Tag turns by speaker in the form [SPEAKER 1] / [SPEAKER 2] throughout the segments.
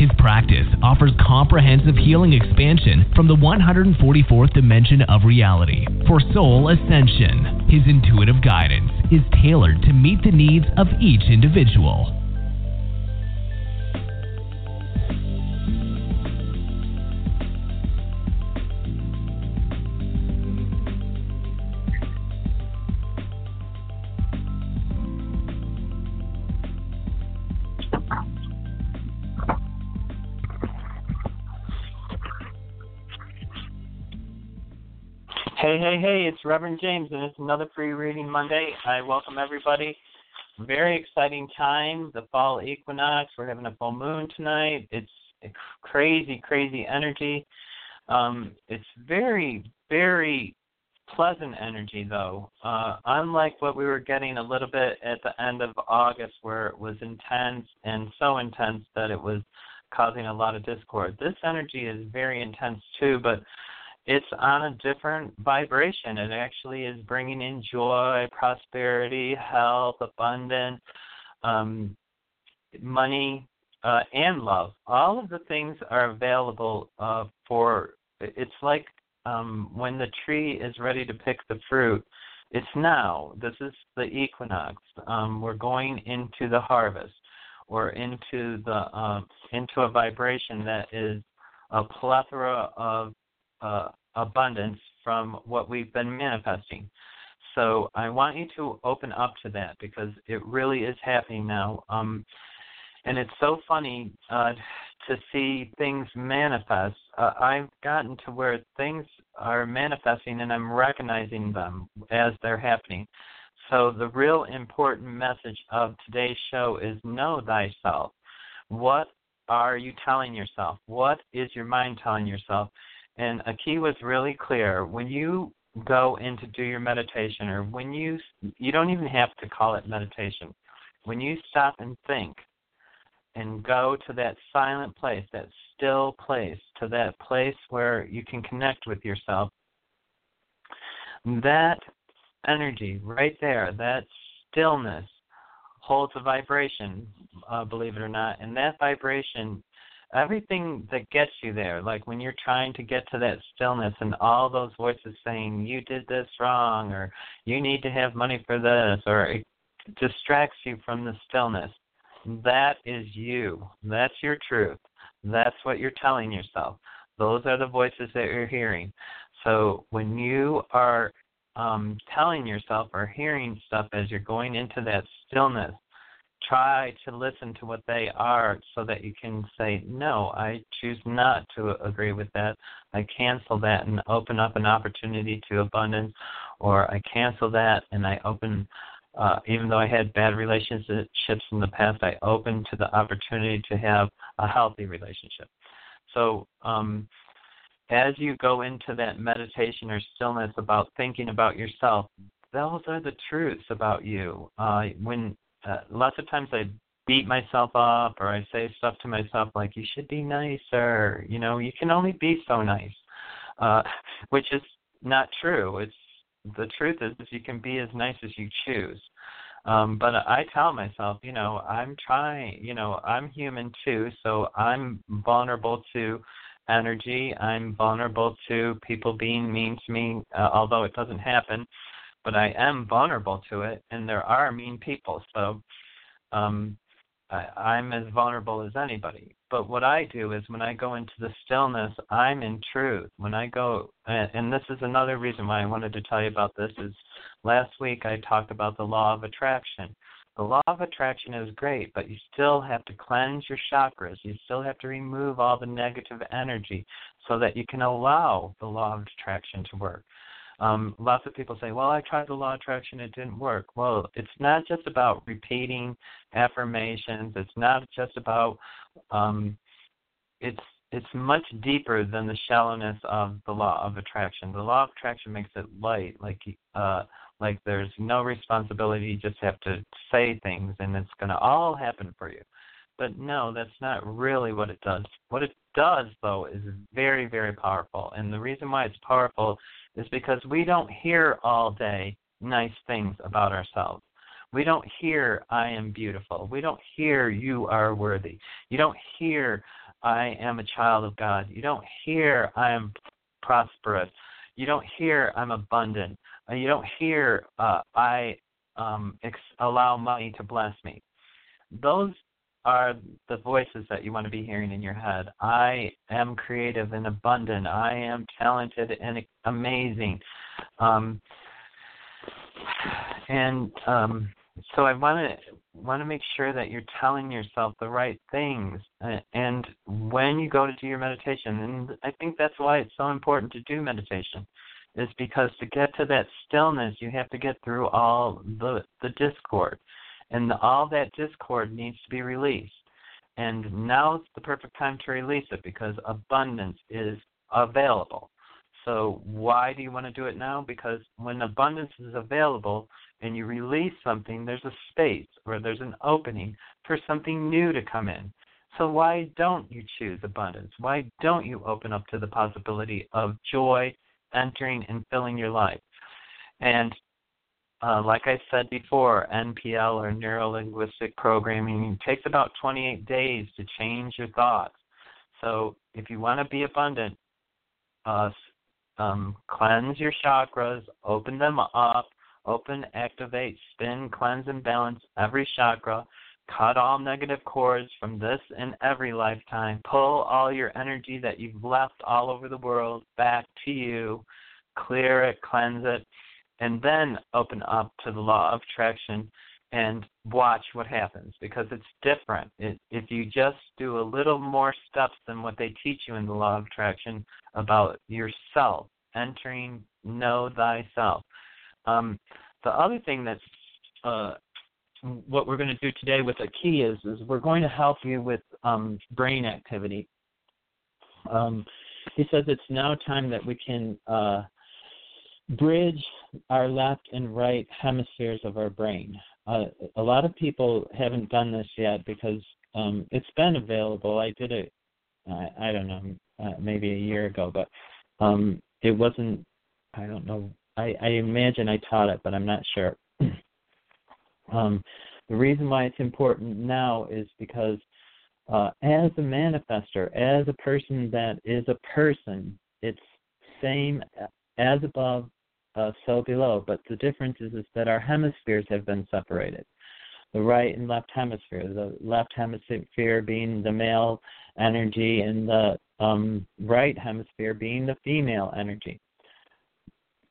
[SPEAKER 1] His practice offers comprehensive healing expansion from the 144th dimension of reality for soul ascension. His intuitive guidance is tailored to meet the needs of each individual.
[SPEAKER 2] Hey, hey, hey, it's Reverend James, and it's another free reading Monday. I welcome everybody. Very exciting time, the fall equinox. We're having a full moon tonight. It's crazy, crazy energy. Um, it's very, very pleasant energy, though. Uh, unlike what we were getting a little bit at the end of August, where it was intense and so intense that it was causing a lot of discord. This energy is very intense, too, but it's on a different vibration. It actually is bringing in joy, prosperity, health, abundance, um, money, uh, and love. All of the things are available uh, for. It's like um, when the tree is ready to pick the fruit. It's now. This is the equinox. Um, we're going into the harvest, or into the uh, into a vibration that is a plethora of uh, abundance from what we've been manifesting. So I want you to open up to that because it really is happening now. Um, and it's so funny uh, to see things manifest. Uh, I've gotten to where things are manifesting and I'm recognizing them as they're happening. So the real important message of today's show is know thyself. What are you telling yourself? What is your mind telling yourself? And a key was really clear. When you go in to do your meditation, or when you you don't even have to call it meditation. When you stop and think, and go to that silent place, that still place, to that place where you can connect with yourself, that energy right there, that stillness, holds a vibration, uh, believe it or not, and that vibration everything that gets you there, like when you're trying to get to that stillness and all those voices saying, you did this wrong, or you need to have money for this, or it distracts you from the stillness, that is you. That's your truth. That's what you're telling yourself. Those are the voices that you're hearing. So when you are um, telling yourself or hearing stuff as you're going into that stillness, try to listen to what they are so that you can say, no, I choose not to agree with that. I cancel that and open up an opportunity to abundance, or I cancel that and I open, uh, even though I had bad relationships in the past, I open to the opportunity to have a healthy relationship. So, um, as you go into that meditation or stillness about thinking about yourself, those are the truths about you. Uh, when uh, lots of times I beat myself up or I say stuff to myself like you should be nicer, you know, you can only be so nice. Uh which is not true. It's the truth is, is you can be as nice as you choose. Um but I tell myself, you know, I'm trying, you know, I'm human too, so I'm vulnerable to energy. I'm vulnerable to people being mean to me, uh, although it doesn't happen but I am vulnerable to it, and there are mean people. So um, I, I'm as vulnerable as anybody. But what I do is when I go into the stillness, I'm in truth. When I go, and, and this is another reason why I wanted to tell you about this. Is last week I talked about the law of attraction. The law of attraction is great, but you still have to cleanse your chakras. You still have to remove all the negative energy so that you can allow the law of attraction to work. Um, lots of people say, well, I tried the law of attraction, it didn't work. Well, it's not just about repeating affirmations. It's not just about, um, it's it's much deeper than the shallowness of the law of attraction. The law of attraction makes it light, like uh, like there's no responsibility. You just have to say things, and it's going to all happen for you. But no, that's not really what it does. What it does, though, is very, very powerful. And the reason why it's powerful is because we don't hear all day nice things about ourselves. We don't hear, I am beautiful. We don't hear, you are worthy. You don't hear, I am a child of God. You don't hear, I am prosperous. You don't hear, I'm abundant. Uh, you don't hear, uh, I um, ex- allow money to bless me. Those are the voices that you want to be hearing in your head. I am creative and abundant. I am talented and amazing. Um, and um, so I want to want to make sure that you're telling yourself the right things. And when you go to do your meditation, and I think that's why it's so important to do meditation, is because to get to that stillness, you have to get through all the the discord, and all that discord needs to be released. And now it's the perfect time to release it because abundance is available. So why do you want to do it now? Because when abundance is available and you release something, there's a space or there's an opening for something new to come in. So why don't you choose abundance? Why don't you open up to the possibility of joy entering and filling your life? And uh, like I said before, NPL or neuro linguistic programming takes about 28 days to change your thoughts. So if you want to be abundant, uh, um, cleanse your chakras, open them up, open, activate, spin, cleanse, and balance every chakra. Cut all negative cords from this and every lifetime. Pull all your energy that you've left all over the world back to you. Clear it, cleanse it, and then open up to the law of attraction and watch what happens because it's different. It, if you just do a little more steps than what they teach you in the law of attraction about yourself, entering know thyself. Um, the other thing that's uh, what we're going to do today with a key is is we're going to help you with um, brain activity. Um, he says it's now time that we can uh, bridge our left and right hemispheres of our brain. Uh, a lot of people haven't done this yet because um, it's been available. I did it, I, I don't know, uh, maybe a year ago, but um, it wasn't. I don't know. I, I imagine I taught it, but I'm not sure. um, the reason why it's important now is because uh, as a manifester, as a person that is a person, it's same as above, uh, so below. But the difference is, is that our hemispheres have been separated. The right and left hemisphere. The left hemisphere being the male energy, and the um, right hemisphere being the female energy.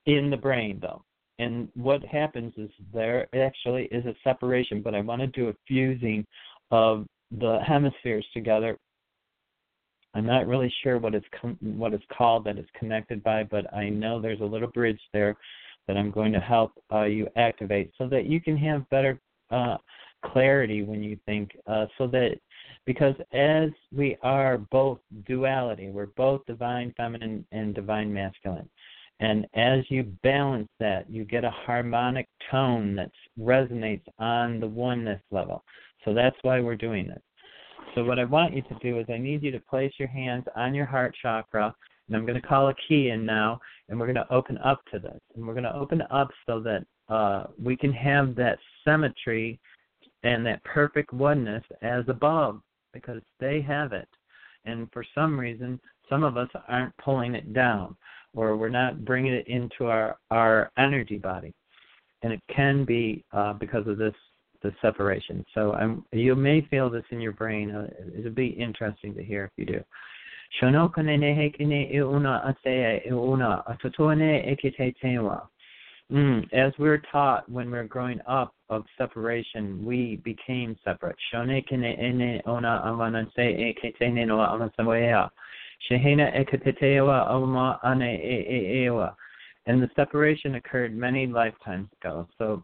[SPEAKER 2] In the brain, though. And what happens is there actually is a separation, but I want to do a fusing of the hemispheres together I'm not really sure what it's com- what it's called that it's connected by, but I know there's a little bridge there that I'm going to help uh, you activate so that you can have better uh, clarity when you think. Uh, so that because as we are both duality, we're both divine feminine and divine masculine. And as you balance that, you get a harmonic tone that resonates on the oneness level. So that's why we're doing this. So what I want you to do is I need you to place your hands on your heart chakra, and I'm going to call a key in now, and we're going to open up to this, and we're going to open up so that uh, we can have that symmetry and that perfect oneness as above, because they have it, and for some reason, some of us aren't pulling it down, or we're not bringing it into our our energy body, and it can be uh, because of this the separation. So I'm, you may feel this in your brain. Uh, it'll be interesting to hear if you do. Mm, as we are taught when we we're growing up of separation, we became separate. And the separation occurred many lifetimes ago. So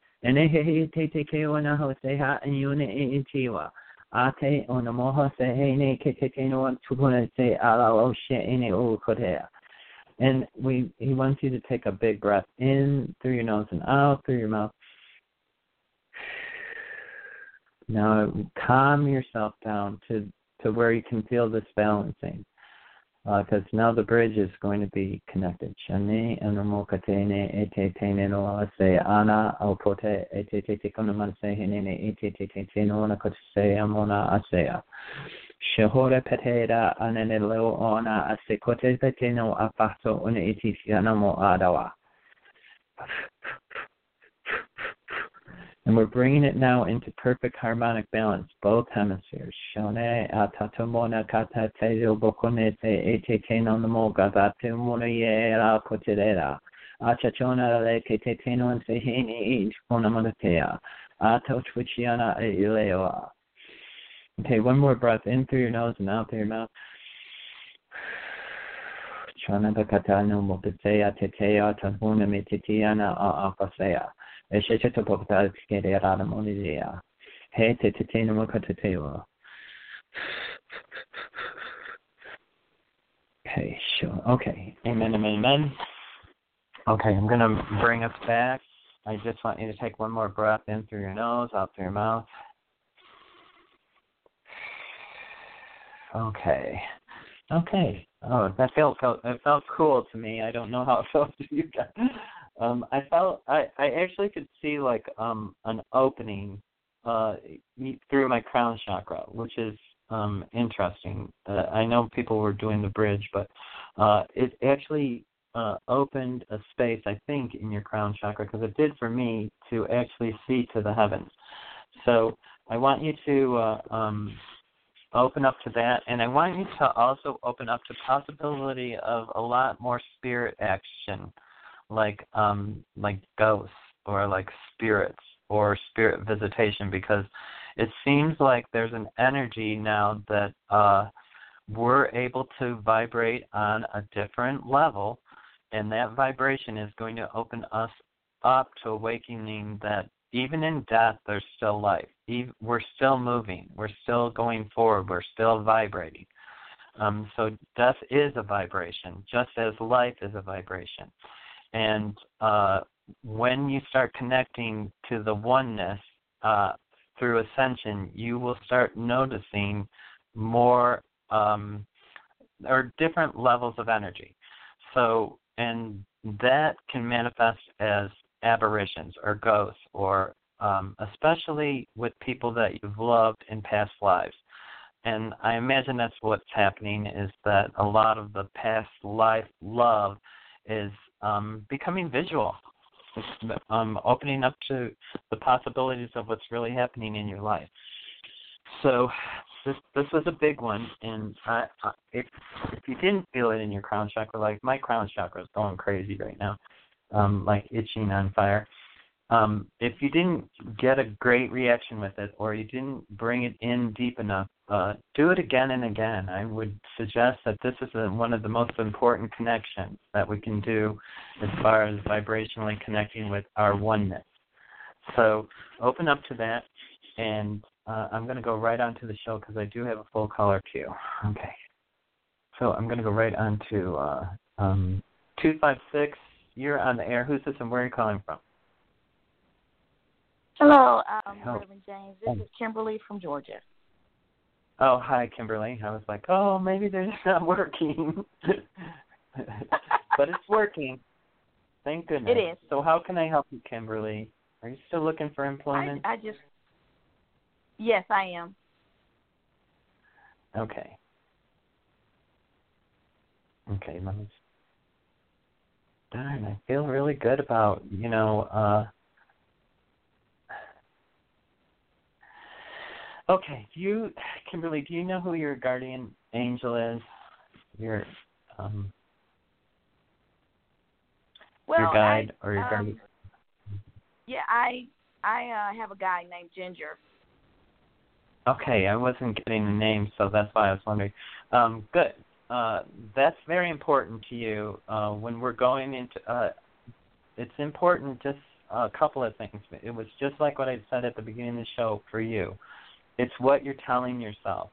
[SPEAKER 2] he te te kewa. Ene he he te te kewa na hoseha iune e itiwa. Ate ona moha se he ne ke te tena wan tupuna se ala o she ini o kotea. And we he wants you to take a big breath in through your nose and out through your mouth. Now calm yourself down to to where you can feel this balancing. Because uh, now the bridge is going to be connected. Shani anamokatene etetene no se ana opote etete konaman se hinene etete no nakotse amona asea. Shehore petera anenelo ona asekote peteno apato one itisianamo adawa. And we're bringing it now into perfect harmonic balance, both hemispheres. Shone atatomona kata tejo bokone te ete teno namo gavate mona yera koterera. Achachona le ke te teno en se ish kona monatea. Ato twichiana e ileoa. Okay, one more breath in through your nose and out through your mouth. Chana bakatano mopitea tetea tahuna mititiana a apasea. Eshecheto popata skerera monidea. He te tetena. Okay, sure. Okay. Amen, amen, amen. Okay, I'm going to bring us back. I just want you to take one more breath in through your nose, out through your mouth. Okay. Okay. Oh, that felt felt it felt cool to me. I don't know how it felt to you guys. Um, I felt I I actually could see like um an opening uh through my crown chakra, which is um interesting. Uh, I know people were doing the bridge, but uh it actually uh opened a space I think in your crown chakra because it did for me to actually see to the heavens. So I want you to uh, um open up to that and i want you to also open up to possibility of a lot more spirit action like um like ghosts or like spirits or spirit visitation because it seems like there's an energy now that uh we're able to vibrate on a different level and that vibration is going to open us up to awakening that even in death, there's still life. We're still moving. We're still going forward. We're still vibrating. Um, so death is a vibration, just as life is a vibration. And uh, when you start connecting to the oneness uh, through ascension, you will start noticing more um, or different levels of energy. So, and that can manifest as aberrations or ghosts, or um, especially with people that you've loved in past lives. And I imagine that's what's happening is that a lot of the past life love is um, becoming visual. Um, opening up to the possibilities of what's really happening in your life. So this this was a big one, and I, I, if if you didn't feel it in your crown chakra, like my crown chakra is going crazy right now, um, like itching on fire. Um, if you didn't get a great reaction with it or you didn't bring it in deep enough, uh, do it again and again. I would suggest that this is a, one of the most important connections that we can do as far as vibrationally connecting with our oneness. So open up to that, and uh, I'm going to go right on to the show because I do have a full caller queue. Okay. So I'm going to go right on to uh, um, 256 you're on the air. Who's this and where are you calling from?
[SPEAKER 3] Hello, um. Reverend James. This is Kimberly from Georgia.
[SPEAKER 2] Oh, hi, Kimberly. I was like, oh, maybe they're just not working. but it's working. Thank goodness.
[SPEAKER 3] It is.
[SPEAKER 2] So, how can I help you, Kimberly? Are you still looking for employment?
[SPEAKER 3] I, I just. Yes, I am.
[SPEAKER 2] Okay. Okay, let me darn, I feel really good about, you know, uh Okay, do you, Kimberly? Do you know who your guardian angel is? Your um,
[SPEAKER 3] Well,
[SPEAKER 2] your guide
[SPEAKER 3] I,
[SPEAKER 2] or your
[SPEAKER 3] um,
[SPEAKER 2] guardian?
[SPEAKER 3] Yeah, I I uh, have a guy named Ginger.
[SPEAKER 2] Okay, I wasn't getting the name, so that's why I was wondering. Um, good. Uh, that's very important to you uh, when we're going into. Uh, it's important. Just a couple of things. It was just like what I said at the beginning of the show for you. It's what you're telling yourself.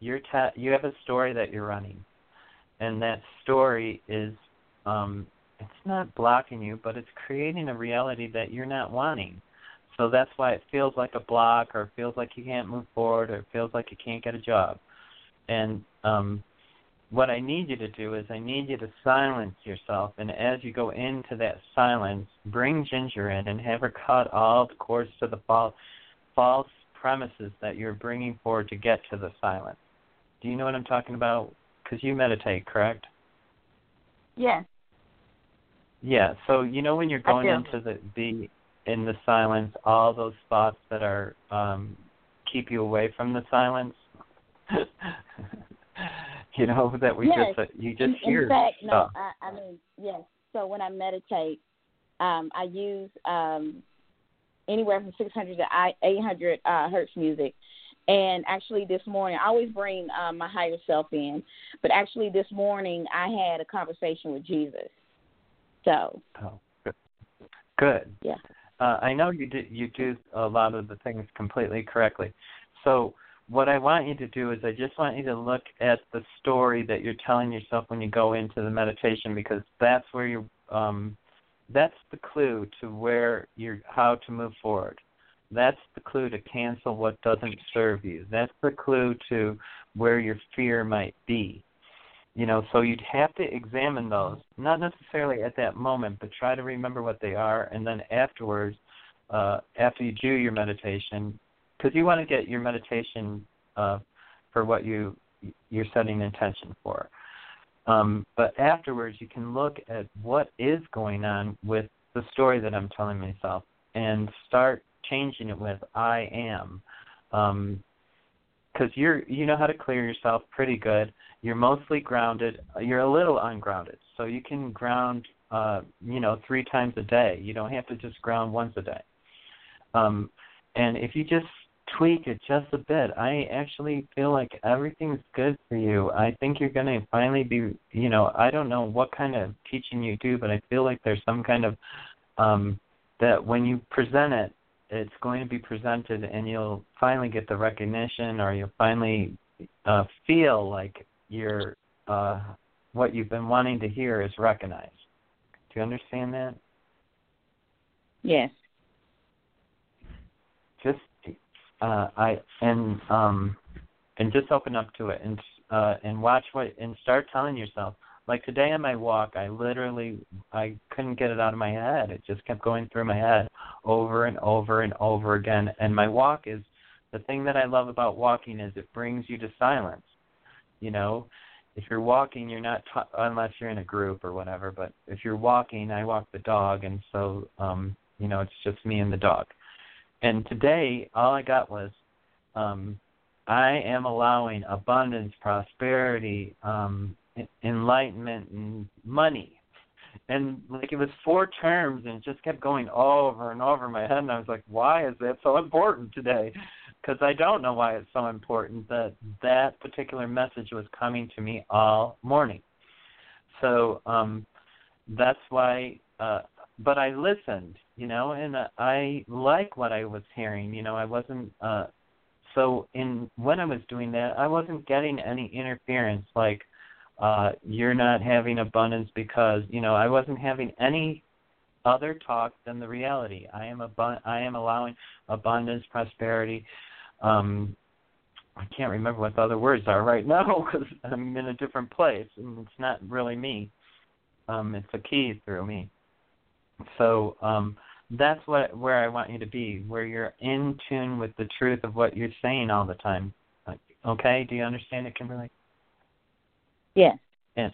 [SPEAKER 2] You're te- you have a story that you're running, and that story is um, it's not blocking you, but it's creating a reality that you're not wanting. So that's why it feels like a block, or it feels like you can't move forward, or it feels like you can't get a job. And um, what I need you to do is I need you to silence yourself, and as you go into that silence, bring Ginger in and have her cut all the cords to the false, false premises that you're bringing forward to get to the silence. Do you know what I'm talking about? Because you meditate, correct?
[SPEAKER 3] Yes.
[SPEAKER 2] Yeah. So you know when you're going into the the in the silence, all those thoughts that are um keep you away from the silence. you know that we
[SPEAKER 3] Yes.
[SPEAKER 2] just uh, you just
[SPEAKER 3] in,
[SPEAKER 2] hear
[SPEAKER 3] in fact, no. I, I mean, yes. So when I meditate, um, I use um, anywhere from 600 to 800 uh, hertz music. And actually, this morning, I always bring uh, my higher self in, but actually, this morning, I had a conversation with Jesus. So,
[SPEAKER 2] Oh, good. Good.
[SPEAKER 3] yeah.
[SPEAKER 2] Uh, I know you do you do a lot of the things completely correctly. So what I want you to do is I just want you to look at the story that you're telling yourself when you go into the meditation because that's where you um that's the clue to where you're how to move forward. That's the clue to cancel what doesn't serve you. That's the clue to where your fear might be. You know, so you'd have to examine those, not necessarily at that moment, but try to remember what they are, and then afterwards, uh, after you do your meditation, because you want to get your meditation uh, for what you you're setting intention for. Um, but afterwards, you can look at what is going on with the story that I'm telling myself, and start changing it with "I am." Um, because you're you know how to clear yourself pretty good. You're mostly grounded. You're a little ungrounded, so you can ground uh, you know three times a day. You don't have to just ground once a day. Um, and if you just tweak it just a bit, I actually feel like everything's good for you. I think you're going to finally be, you know, I don't know what kind of teaching you do, but I feel like there's some kind of um, that when you present it, it's going to be presented and you'll finally get the recognition or you'll finally uh, feel like your uh, what you've been wanting to hear is recognized. Do you understand that?
[SPEAKER 3] Yes.
[SPEAKER 2] Just uh, I and um and just open up to it and uh and watch what and start telling yourself like today on my walk I literally I couldn't get it out of my head. It just kept going through my head over and over and over again and my walk is the thing that I love about walking is it brings you to silence. You know, if you're walking, you're not t- unless you're in a group or whatever. But if you're walking, I walk the dog, and so um, you know it's just me and the dog. And today, all I got was, um, I am allowing abundance, prosperity, um, enlightenment, and money. And like it was four terms, and it just kept going over and over in my head. And I was like, why is that so important today? Because I don't know why it's so important that that particular message was coming to me all morning. So um, that's why. Uh, but I listened, you know, and I like what I was hearing. You know, I wasn't. Uh, so in when I was doing that, I wasn't getting any interference like uh you're not having abundance because you know I wasn't having any other talk than the reality. I am abun- I am allowing abundance, prosperity. Um, I can't remember what the other words are right now because I'm in a different place and it's not really me. Um, it's a key through me. So um, that's what where I want you to be, where you're in tune with the truth of what you're saying all the time. Like, Okay, do you understand it, Kimberly?
[SPEAKER 3] Yes.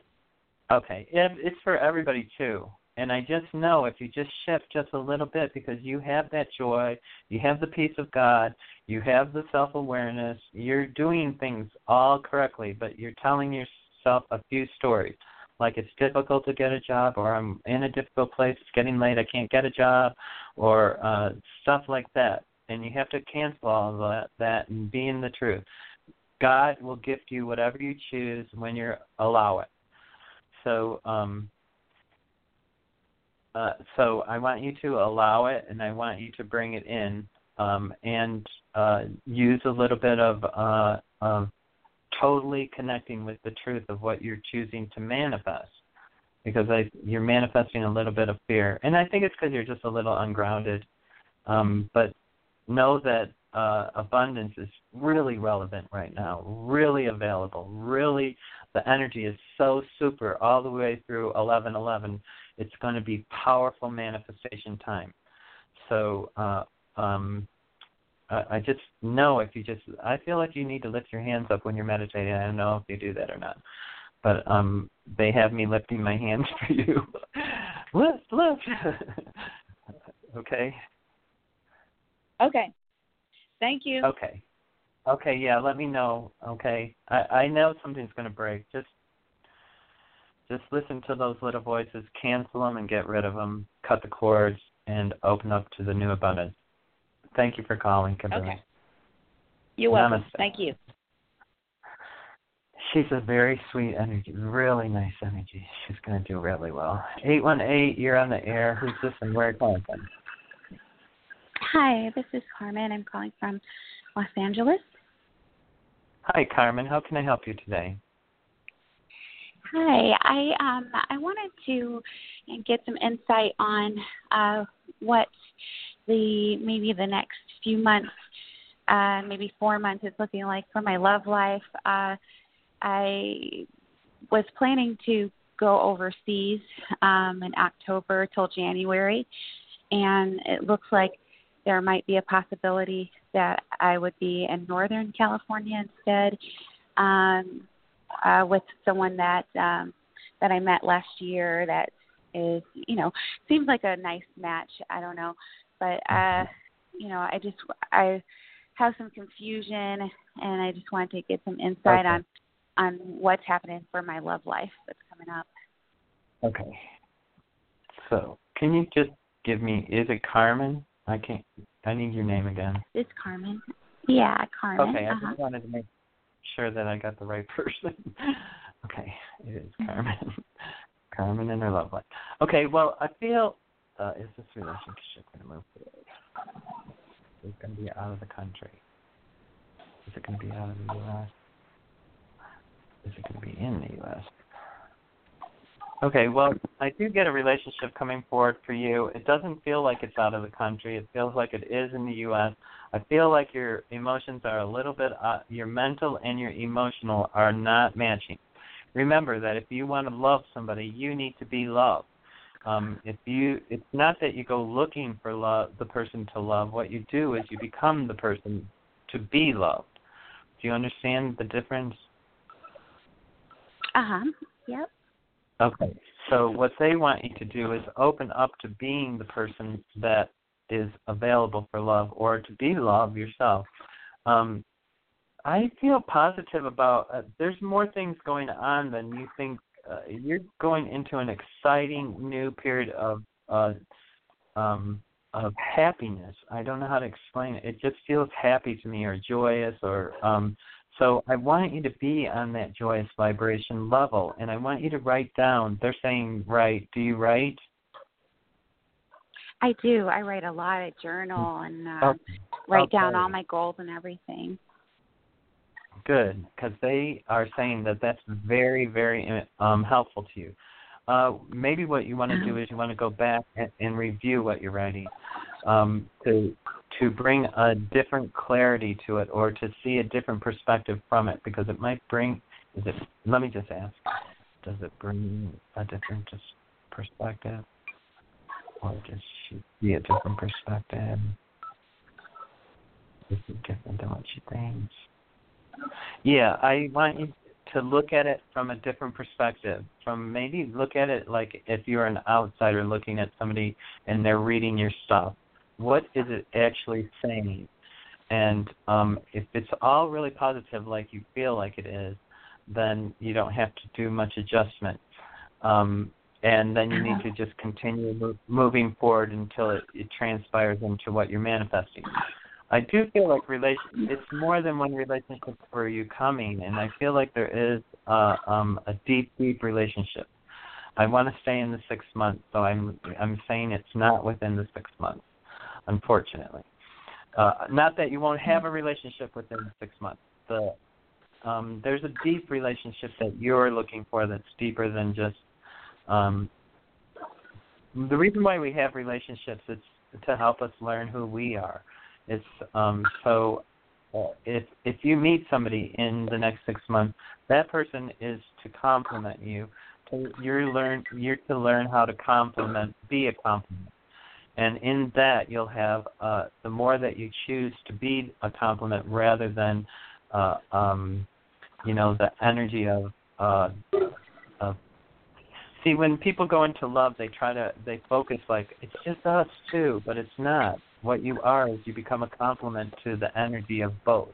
[SPEAKER 2] Okay, yeah, it's for everybody too. And I just know if you just shift just a little bit because you have that joy, you have the peace of God, you have the self awareness, you're doing things all correctly, but you're telling yourself a few stories. Like it's difficult to get a job, or I'm in a difficult place, it's getting late, I can't get a job, or uh, stuff like that. And you have to cancel all of that, that and be in the truth. God will gift you whatever you choose when you allow it. So, um, uh, so I want you to allow it, and I want you to bring it in, um, and uh, use a little bit of, uh, of totally connecting with the truth of what you're choosing to manifest, because I, you're manifesting a little bit of fear, and I think it's because you're just a little ungrounded. Um, but know that uh, abundance is really relevant right now, really available, really the energy is so super all the way through 1111. It's going to be powerful manifestation time. So uh, um, I, I just know if you just, I feel like you need to lift your hands up when you're meditating. I don't know if you do that or not, but um, they have me lifting my hands for you. lift, lift. okay.
[SPEAKER 3] Okay. Thank you.
[SPEAKER 2] Okay. Okay, yeah, let me know. Okay. I I know something's going to break. Just just listen to those little voices, cancel them and get rid of them, cut the cords and open up to the new abundance. Thank you for calling, Kimberly.
[SPEAKER 3] Okay. You're welcome.
[SPEAKER 2] Namaste.
[SPEAKER 3] Thank you.
[SPEAKER 2] She's a very sweet energy, really nice energy. She's going to do really well. 818, you're on the air. Who's this and where are you calling from?
[SPEAKER 4] Hi, this is Carmen. I'm calling from Los Angeles.
[SPEAKER 2] Hi, Carmen. How can I help you today?
[SPEAKER 4] Hi, I um I wanted to get some insight on uh what the maybe the next few months, uh maybe four months it's looking like for my love life. Uh I was planning to go overseas um in October till January and it looks like there might be a possibility that I would be in Northern California instead, um, uh, with someone that um, that I met last year. That is, you know, seems like a nice match. I don't know, but uh, you know, I just I have some confusion, and I just wanted to get some insight
[SPEAKER 2] Okay.
[SPEAKER 4] on on what's happening for my love life that's coming up.
[SPEAKER 2] Okay. So, can you just give me, is it Carmen? I can't, I need your name again.
[SPEAKER 4] It's Carmen. Yeah, Carmen.
[SPEAKER 2] Okay, I
[SPEAKER 4] uh-huh.
[SPEAKER 2] just wanted to make sure that I got the right person. okay, it is Carmen. Carmen and her love life. Okay, well, I feel, uh, is this relationship going to move forward? Is it going to be out of the country? Is it going to be out of the U.S.? Is it going to be in the U.S.? Okay, well, I do get a relationship coming forward for you. It doesn't feel like it's out of the country. It feels like it is in the U.S. I feel like your emotions are a little bit, uh, your mental and your emotional are not matching. Remember that if you want to love somebody, you need to be loved. Um, if you, it's not that you go looking for love, the person to love. What you do is you become the person to be loved. Do you understand the difference?
[SPEAKER 4] Uh huh. Yep.
[SPEAKER 2] Okay. So what they want you to do is open up to being the person that is available for love or to be love yourself. Um, I feel positive about. Uh, there's more things going on than you think. Uh, you're going into an exciting new period of uh, um, of happiness. I don't know how to explain it. It just feels happy to me, or joyous, or um, so I want you to be on that joyous vibration level, and I want you to write down. They're saying write. Do you write?
[SPEAKER 4] I do. I write a lot. I journal and uh,
[SPEAKER 2] Okay.
[SPEAKER 4] write down all my goals and everything.
[SPEAKER 2] Good, because they are saying that that's very, very um, helpful to you. Uh, maybe what you want to do is you want to go back and, and review what you're writing um, to to bring a different clarity to it or to see a different perspective from it because it might bring. Is it? Let me just ask. Does it bring a different just perspective, or does she see a different perspective? Is it different than what she thinks? Yeah, I want you. to look at it from a different perspective. From maybe look at it like if you're an outsider looking at somebody and they're reading your stuff. What is it actually saying? And um, if it's all really positive, like you feel like it is, then you don't have to do much adjustment. Um, and then you need to just continue mo- moving forward until it, it transpires into what you're manifesting. I do feel like relation it's more than one relationship for you coming and I feel like there is uh um a deep deep relationship. I want to stay in the 6 months, so I'm I'm saying it's not within the 6 months unfortunately. Uh not that you won't have a relationship within the 6 months. The um there's a deep relationship that you're looking for that's deeper than just um the reason why we have relationships is to help us learn who we are it's um, so uh, if if you meet somebody in the next six months, that person is to compliment you. You're learn you're to learn how to compliment, be a compliment, and in that you'll have uh, the more that you choose to be a compliment rather than uh, um, you know the energy of uh, of see when people go into love they try to they focus like it's just us too but it's not what you are is you become a complement to the energy of both.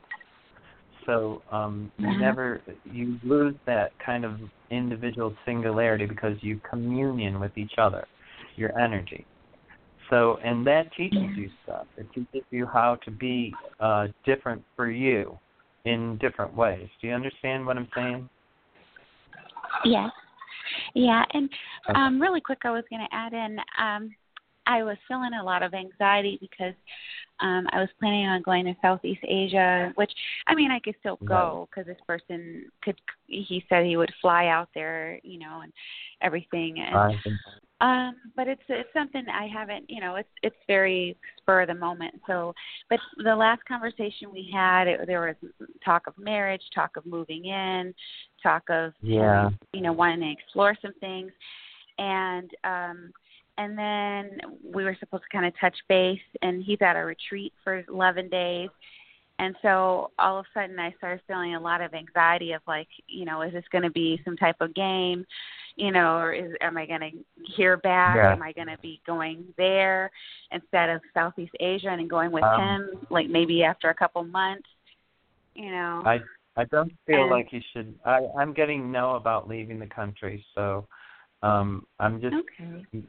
[SPEAKER 2] So um, you mm-hmm. never you lose that kind of individual singularity because you communion with each other, your energy. So and that teaches you stuff. It teaches you how to be uh, different for you in different ways. Do you understand what I'm saying?
[SPEAKER 4] Yes. Yeah, and um, really quick, I was going to add in. Um, I was feeling a lot of anxiety because um I was planning on going to Southeast Asia, which I mean I could still go because this person could. He said he would fly out there, you know, and everything. And, um, but it's it's something I haven't, you know, it's it's very spur of the moment. So, but the last conversation we had, it, there was talk of marriage, talk of moving in, talk of
[SPEAKER 2] yeah,
[SPEAKER 4] you know, wanting to explore some things, and um and then we were supposed to kind of touch base and he's at a retreat for 11 days. And so all of a sudden i started feeling a lot of anxiety of like you know is this going to be some type of game? You know or is am i going to hear back?
[SPEAKER 2] Yeah.
[SPEAKER 4] am i going to be going there instead of southeast asia and going with um, him like maybe after a couple months you know?
[SPEAKER 2] I i don't feel
[SPEAKER 4] and,
[SPEAKER 2] like you should i i'm getting no about leaving the country so um i'm just
[SPEAKER 4] okay.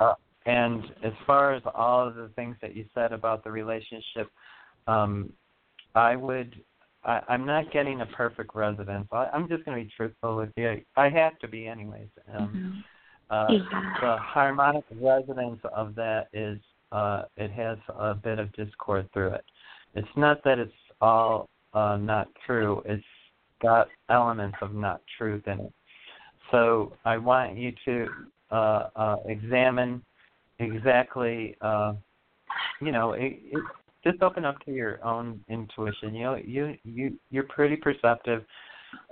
[SPEAKER 2] Uh, and as far as all of the things that you said about the relationship, um, I would. I, I'm not getting a perfect residence. I, I'm just going to be truthful with you. I have to be, anyways. Um,
[SPEAKER 4] mm-hmm.
[SPEAKER 2] uh. The harmonic resonance of that is uh, it has a bit of discord through it. It's not that it's all uh, not true. It's got elements of not truth in it. So I want you to uh, uh, examine exactly, uh, you know, it, it, just open up to your own intuition. You know, you you you're pretty perceptive.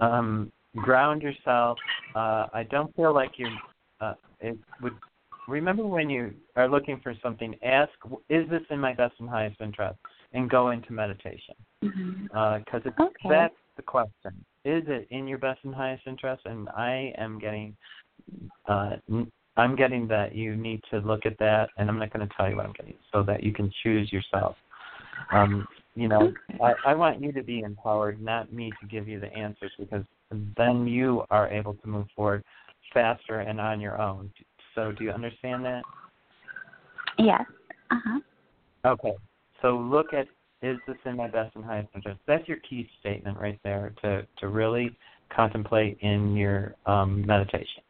[SPEAKER 2] Um, ground yourself. Uh, I don't feel like you. Uh, it would. Remember when you are looking for something, ask, "Is this in my best and highest interest?" and go into meditation. Because
[SPEAKER 4] mm-hmm.
[SPEAKER 2] uh,
[SPEAKER 4] okay.
[SPEAKER 2] that's the question. Is it in your best and highest interest? And I am getting uh, I'm getting that you need to look at that, and I'm not going to tell you what I'm getting, so that you can choose yourself. Um, you know, I, I want you to be empowered, not me to give you the answers, because then you are able to move forward faster and on your own. So, do you understand that?
[SPEAKER 4] Yes. Uh huh.
[SPEAKER 2] Okay. So look at is this in my best and highest interest? That's your key statement right there to to really contemplate in your um, meditation.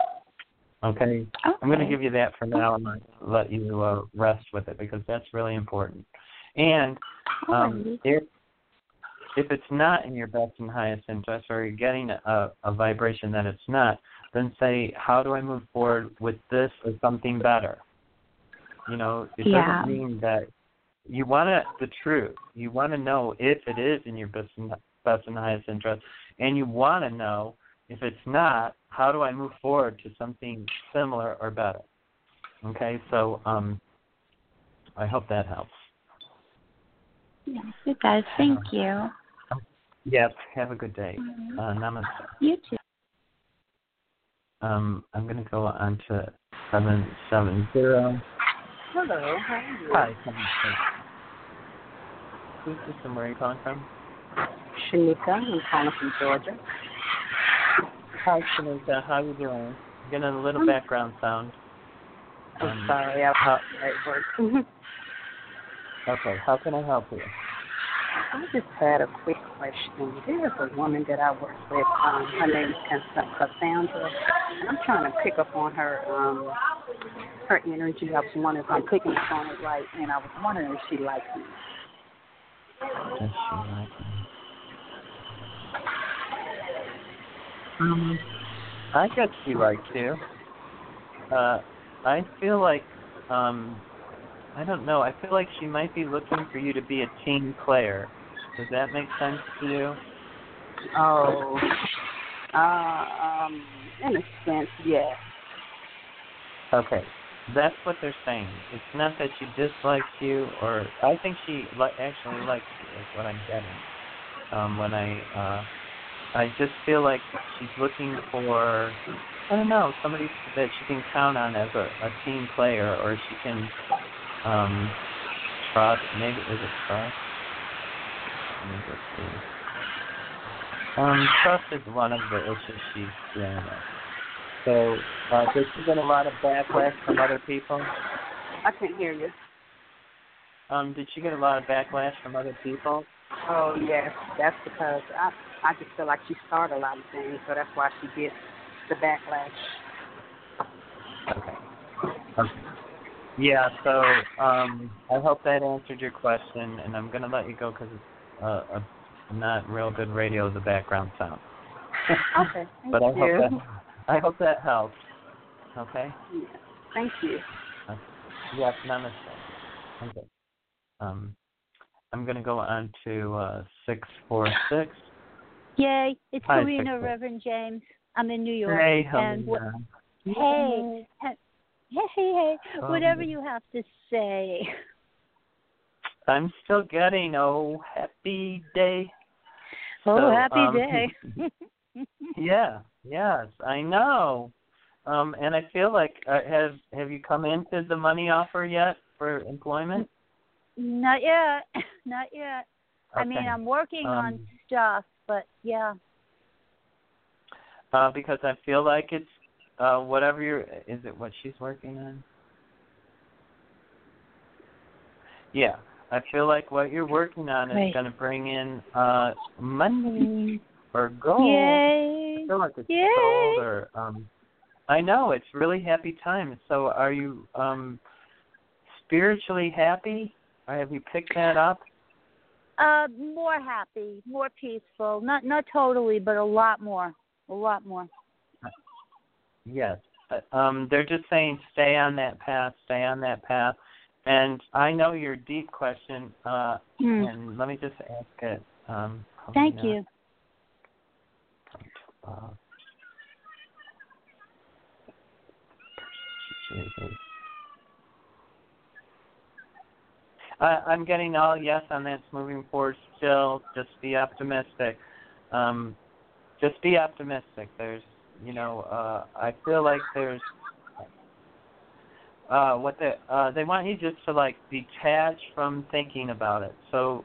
[SPEAKER 2] Okay?
[SPEAKER 4] okay.
[SPEAKER 2] I'm going to give you that for now and let you uh, rest with it because that's really important. And um, if if it's not in your best and highest interest, or you're getting a, a vibration that it's not, then say, how do I move forward with this or something better? You know, it
[SPEAKER 4] yeah.
[SPEAKER 2] doesn't mean that you want to the truth. You want to know if it is in your best and, best and highest interest, and you want to know if it's not, how do I move forward to something similar or better? Okay, so um, I hope that helps.
[SPEAKER 4] Yes, it does. Thank you.
[SPEAKER 2] Yep. Have a good day.
[SPEAKER 4] Mhm.
[SPEAKER 2] Uh, namaste.
[SPEAKER 4] You too.
[SPEAKER 2] Um, I'm gonna go on to seven seven zero.
[SPEAKER 5] Hello, how are you?
[SPEAKER 2] Hi, seven. Who's this and where are you calling from?
[SPEAKER 5] Shanika, I'm calling from Georgia.
[SPEAKER 2] Hi, Shanika. How you doing? Getting a little background sound.
[SPEAKER 5] I'm
[SPEAKER 2] Um,
[SPEAKER 5] sorry, I was at work.
[SPEAKER 2] okay. How can I help you?
[SPEAKER 5] I just had a quick question. There's a woman that I work with. Um, her name is Cas- Cassandra. And I'm trying to pick up on her um, her energy. I was wondering if I'm picking up on it right, and I was wondering if she likes me.
[SPEAKER 2] Does she like me? Um, I guess she likes you. Uh, I feel like, um, I don't know. I feel like she might be looking for you to be a team player. Does that make sense to you?
[SPEAKER 5] Oh, uh, um, in a sense, yes.
[SPEAKER 2] Okay, that's what they're saying. It's not that she dislikes you, or I think she li- actually likes you. Is what I'm getting. Um, when I, uh, I just feel like she's looking for, I don't know, somebody that she can count on as a, a team player, or she can um, trust. Maybe is it trust? Let me just see. Um, trust is one of the issues she's dealing with. So, uh, did she get a lot of backlash from other people?
[SPEAKER 5] I can't hear you.
[SPEAKER 2] Um, did she get a lot of backlash from other people?
[SPEAKER 5] Oh yes, that's because I I just feel like she started a lot of things, so that's why she gets the backlash.
[SPEAKER 2] Okay. Yeah. So, um, I hope that answered your question, and I'm gonna let you go because it's uh, a not real good radio. The background sound.
[SPEAKER 5] Okay, thank
[SPEAKER 2] but I
[SPEAKER 5] you.
[SPEAKER 2] hope that I hope that helps. Okay.
[SPEAKER 5] Yeah, Thank you.
[SPEAKER 2] Yes, namaste. Okay. Um, I'm gonna go on to uh, six four six.
[SPEAKER 6] Yay, it's
[SPEAKER 2] Hi,
[SPEAKER 6] Karina,
[SPEAKER 2] Victor.
[SPEAKER 6] Reverend James. I'm in New York.
[SPEAKER 2] Hey,
[SPEAKER 6] and what,
[SPEAKER 2] Helena.
[SPEAKER 6] hey, hey, hey, hey,
[SPEAKER 2] Um,
[SPEAKER 6] whatever you have to say.
[SPEAKER 2] I'm still getting oh happy day.
[SPEAKER 6] Oh,
[SPEAKER 2] So,
[SPEAKER 6] happy
[SPEAKER 2] um,
[SPEAKER 6] day.
[SPEAKER 2] Yeah, yes, I know. Um, and I feel like uh, have have you come into the money offer yet for employment?
[SPEAKER 6] Not yet. Not yet. I mean, I'm working on
[SPEAKER 2] Um,
[SPEAKER 6] stuff, but yeah.
[SPEAKER 2] Uh, because I feel like it's uh, whatever you're. Is it what she's working on? Yeah, I feel like what you're working on is going to bring in uh, money or gold. I feel like it's
[SPEAKER 6] Yay.
[SPEAKER 2] gold or um. I know it's really happy time. So are you um spiritually happy? Or have you picked that up?
[SPEAKER 6] Uh, more happy, more peaceful. Not not totally, but a lot more. A lot more.
[SPEAKER 2] Yes. Um, they're just saying stay on that path, stay on that path. And I know your deep question, uh,
[SPEAKER 6] Hmm.
[SPEAKER 2] and let me just ask it. Um,
[SPEAKER 6] Thank you.
[SPEAKER 2] Uh, Jesus. I, I'm getting all yes on that's moving forward still. Just be optimistic. Um, just be optimistic. There's, you know, uh, I feel like there's uh, what they uh, they want you just to like detach from thinking about it. So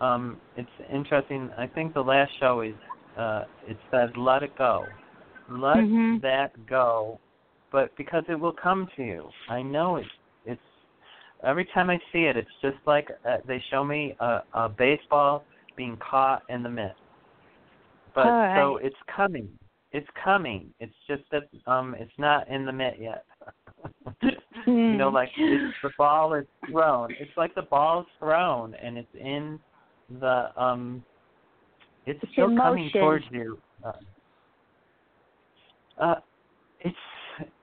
[SPEAKER 2] um, it's interesting. I think the last show is uh, it says let it go, let
[SPEAKER 6] Mhm.
[SPEAKER 2] that go, but because it will come to you. I know it's every time I see it, it's just like uh, they show me a, a baseball being caught in the mitt. But
[SPEAKER 6] right.
[SPEAKER 2] so it's coming. It's coming. It's just that um it's not in the mitt yet. you know,
[SPEAKER 6] Hmm.
[SPEAKER 2] like it's, the ball is thrown. It's like the ball's thrown and it's in the um it's,
[SPEAKER 6] It's
[SPEAKER 2] still coming towards you. Uh, uh it's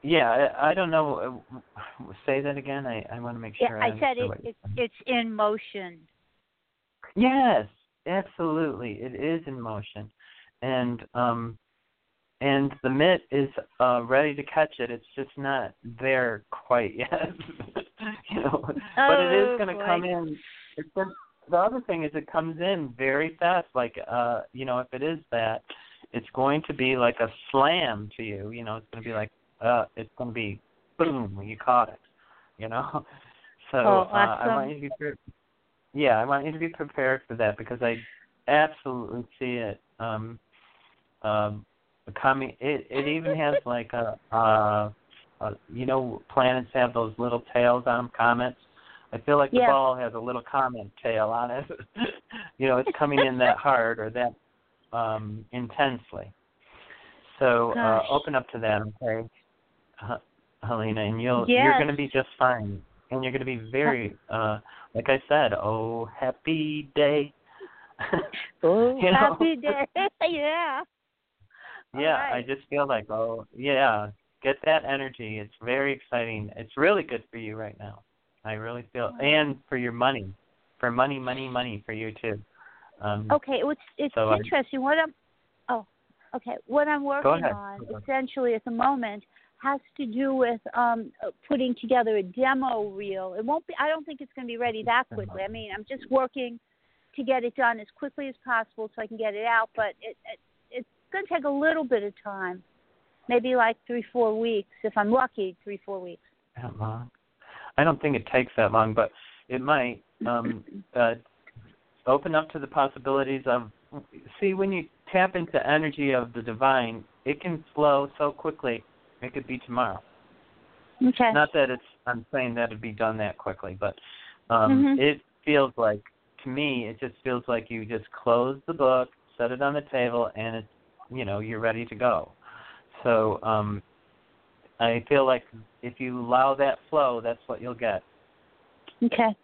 [SPEAKER 2] yeah, I, I don't know. Uh, Say that again. I I want to make
[SPEAKER 6] Yeah,
[SPEAKER 2] sure
[SPEAKER 6] I
[SPEAKER 2] I
[SPEAKER 6] said
[SPEAKER 2] understood
[SPEAKER 6] it, it's it's in motion.
[SPEAKER 2] Yes, absolutely. It is in motion. And um and the mitt is uh ready to catch it. It's just not there quite yet. you know. but it is
[SPEAKER 6] Oh,
[SPEAKER 2] gonna come in it's gonna the other thing is it comes in very fast. Like uh, you know, if it is that, it's going to be like a slam to you. You know, it's going to be like uh, it's going to be boom, you caught it. You know, so
[SPEAKER 6] Oh,
[SPEAKER 2] uh, I want you to be pre- yeah, I want you to be prepared for that because I absolutely see it. Um, um, coming. It it even has like a, uh, uh, you know, planets have those little tails on them, comets. I feel like the
[SPEAKER 6] Yeah.
[SPEAKER 2] ball has a little comet tail on it. you know, it's coming in that hard or that um intensely. So uh open up to that, okay, Helena, and you'll
[SPEAKER 6] Yes.
[SPEAKER 2] you're going to be just fine, and you're going to be very, uh like I said, oh happy day.
[SPEAKER 6] Oh,
[SPEAKER 2] You know?
[SPEAKER 6] happy day. yeah.
[SPEAKER 2] Yeah,
[SPEAKER 6] right.
[SPEAKER 2] I just feel like, oh, yeah, get that energy. It's very exciting. It's really good for you right now. I really feel, and for your money, for money, money, money for you too. Um,
[SPEAKER 6] Okay, it's it's
[SPEAKER 2] So I-
[SPEAKER 6] interesting. What I'm oh, okay. What I'm working on essentially at the moment has to do with um uh, putting together a demo reel. It won't be. I don't think it's going to be ready that quickly. I mean, I'm just working to get it done as quickly as possible so I can get it out. But it, it it's going to take a little bit of time, maybe like three, four weeks if I'm lucky. Three, four weeks.
[SPEAKER 2] that long. I don't think it takes that long, but it might. Um, uh, open up to the possibilities of. See, when you tap into energy of the divine, it can flow so quickly. It could be tomorrow.
[SPEAKER 6] Okay.
[SPEAKER 2] Not that it's I'm saying that it'd be done that quickly, but um
[SPEAKER 6] Mhm.
[SPEAKER 2] it feels like to me it just feels like you just close the book, set it on the table and it's you know, you're ready to go. So um I feel like if you allow that flow, that's what you'll get.
[SPEAKER 6] Okay.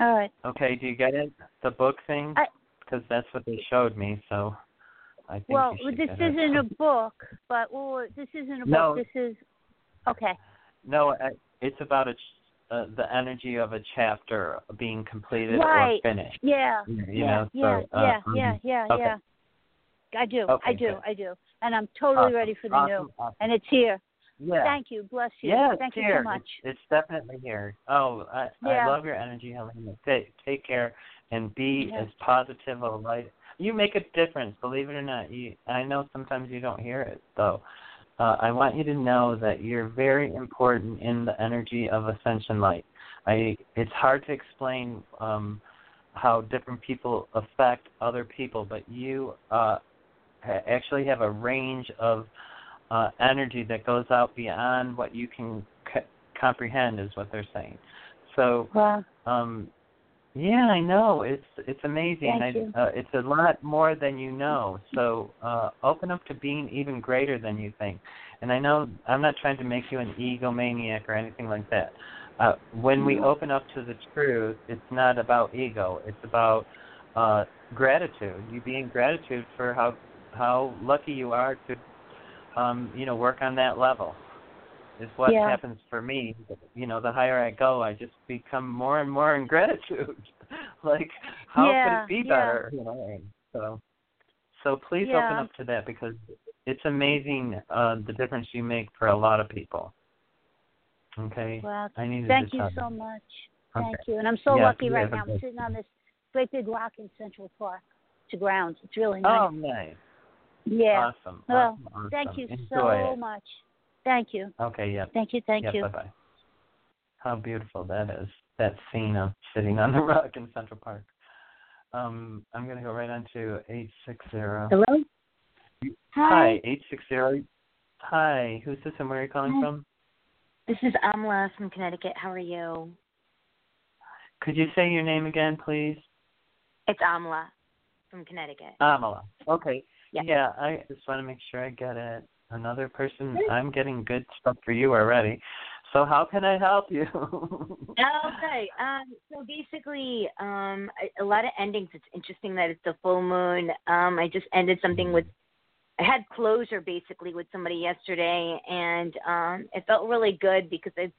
[SPEAKER 6] All right.
[SPEAKER 2] Okay, do you get it? The book thing? Because that's what they showed me, so I think
[SPEAKER 6] Well, this isn't a book, but well, this isn't a
[SPEAKER 2] No.
[SPEAKER 6] book. This is okay.
[SPEAKER 2] No, it's about a uh, the energy of a chapter being completed
[SPEAKER 6] Right.
[SPEAKER 2] or finished.
[SPEAKER 6] Yeah.
[SPEAKER 2] You
[SPEAKER 6] yeah.
[SPEAKER 2] know,
[SPEAKER 6] yeah.
[SPEAKER 2] so, uh,
[SPEAKER 6] yeah.
[SPEAKER 2] um,
[SPEAKER 6] yeah. Yeah.
[SPEAKER 2] okay.
[SPEAKER 6] Yeah. I do.
[SPEAKER 2] Okay,
[SPEAKER 6] I do.
[SPEAKER 2] good.
[SPEAKER 6] I do. And I'm totally
[SPEAKER 2] Awesome,
[SPEAKER 6] ready for the
[SPEAKER 2] awesome,
[SPEAKER 6] new.
[SPEAKER 2] awesome.
[SPEAKER 6] And it's here.
[SPEAKER 2] Yeah.
[SPEAKER 6] Thank you. Bless you.
[SPEAKER 2] yeah,
[SPEAKER 6] Thank you
[SPEAKER 2] here.
[SPEAKER 6] so much.
[SPEAKER 2] It's, it's definitely here. Oh, I
[SPEAKER 6] Yeah.
[SPEAKER 2] I love your energy, Helena. Take take care and be
[SPEAKER 6] Yeah.
[SPEAKER 2] as positive a light. You make a difference, believe it or not. You I know sometimes you don't hear it though. Uh, I want you to know that you're very important in the energy of ascension light. I it's hard to explain um how different people affect other people, but you uh actually have a range of uh, energy that goes out beyond what you can c- comprehend, is what they're saying. So,
[SPEAKER 6] Wow.
[SPEAKER 2] um, yeah, I know it's it's amazing.
[SPEAKER 6] Thank
[SPEAKER 2] I,
[SPEAKER 6] you.
[SPEAKER 2] Uh, it's a lot more than you know. So, uh, open up to being even greater than you think. And I know I'm not trying to make you an egomaniac or anything like that. Uh, when we open up to the truth, it's not about ego. It's about uh, gratitude. You being gratitude for how how lucky you are to um, you know, work on that level. Is what
[SPEAKER 6] Yeah.
[SPEAKER 2] happens for me. You know, the higher I go, I just become more and more in gratitude. like, how
[SPEAKER 6] Yeah,
[SPEAKER 2] could it be
[SPEAKER 6] yeah.
[SPEAKER 2] better? You know, so so please open up to that because it's amazing uh, the difference you make for a lot of people. Okay,
[SPEAKER 6] Wow.
[SPEAKER 2] I needed
[SPEAKER 6] Thank you so much.
[SPEAKER 2] Okay.
[SPEAKER 6] Thank you. And I'm so lucky right now. I'm sitting on this great big rock in Central Park to ground. It's really nice.
[SPEAKER 2] Oh, nice.
[SPEAKER 6] yeah.
[SPEAKER 2] Awesome.
[SPEAKER 6] Well,
[SPEAKER 2] awesome,
[SPEAKER 6] Thank you
[SPEAKER 2] Enjoy
[SPEAKER 6] so
[SPEAKER 2] it.
[SPEAKER 6] much. Thank you.
[SPEAKER 2] Okay, yeah.
[SPEAKER 6] Thank you. Thank
[SPEAKER 2] yeah,
[SPEAKER 6] you.
[SPEAKER 2] Bye bye. How beautiful that is. That scene of sitting on the rug in Central Park. Um, I'm gonna go right on to eight six zero.
[SPEAKER 6] Hello?
[SPEAKER 2] Hi, eight six zero. Hi, who's this and where are you calling
[SPEAKER 7] Hi.
[SPEAKER 2] from?
[SPEAKER 7] This is Amla from Connecticut. How are you?
[SPEAKER 2] Could you say your name again, please?
[SPEAKER 7] It's Amla from Connecticut.
[SPEAKER 2] Amla. Okay.
[SPEAKER 7] Yeah.
[SPEAKER 2] Yeah, I just want to make sure I get it. Another person. I'm getting good stuff for you already. So how can I help you?
[SPEAKER 7] okay. Um, so basically, um, a, a lot of endings. It's interesting that it's the full moon. Um, I just ended something with. I had closure basically with somebody yesterday, and um, it felt really good because I.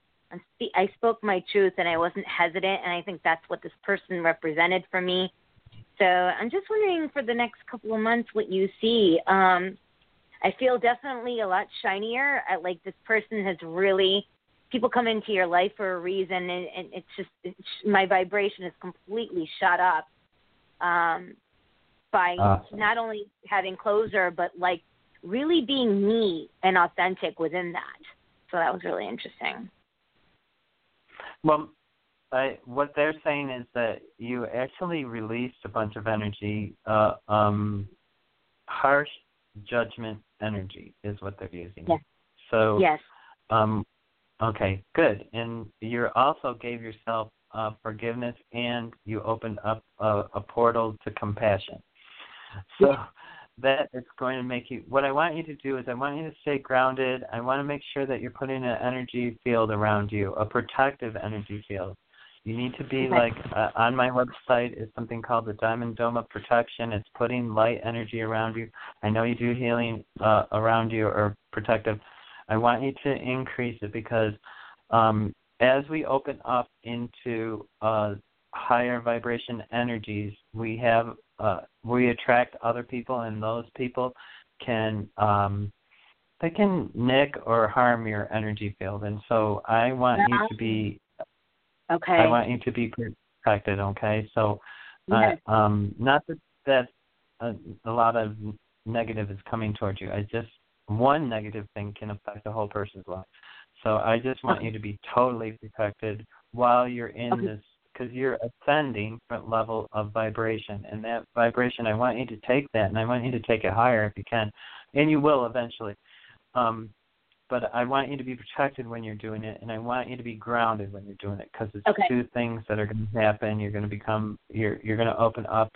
[SPEAKER 7] I spoke my truth and I wasn't hesitant, and I think that's what this person represented for me. So I'm just wondering for the next couple of months what you see. Um, I feel definitely a lot shinier. I, like this person has really people come into your life for a reason, and, and it's just it's, my vibration is completely shut up um, by
[SPEAKER 2] Awesome.
[SPEAKER 7] not only having closure, but like really being me and authentic within that. So that was really interesting.
[SPEAKER 2] Well, I, what they're saying is that you actually released a bunch of energy, uh, um, harsh judgment energy is what they're using.
[SPEAKER 7] Yes.
[SPEAKER 2] So,
[SPEAKER 7] Yes.
[SPEAKER 2] um, okay, good. And you also gave yourself uh, forgiveness, and you opened up a, a portal to compassion. So that is going to make you. What I want you to do is I want you to stay grounded. I want to make sure that you're putting an energy field around you, a protective energy field. You need to be
[SPEAKER 7] Okay.
[SPEAKER 2] like uh, on my website is something called the Diamond Dome of Protection. It's putting light energy around you. I know you do healing uh, around you or protective. I want you to increase it because um, as we open up into uh, higher vibration energies, we have uh, we attract other people, and those people can um, they can nick or harm your energy field. And so I want you to be
[SPEAKER 7] Okay.
[SPEAKER 2] I want you to be protected. Okay, so
[SPEAKER 7] Yes.
[SPEAKER 2] uh, um, not that that a, a lot of negative is coming towards you. I just one negative thing can affect a whole person's life. So I just want
[SPEAKER 7] Okay.
[SPEAKER 2] you to be totally protected while you're in
[SPEAKER 7] Okay.
[SPEAKER 2] this because you're ascending from level of vibration, and that vibration I want you to take that, and I want you to take it higher if you can, and you will eventually. Um, but I want you to be protected when you're doing it, and I want you to be grounded when you're doing it because it's
[SPEAKER 7] Okay.
[SPEAKER 2] two things that are going to happen. You're going to become you're you're going to open up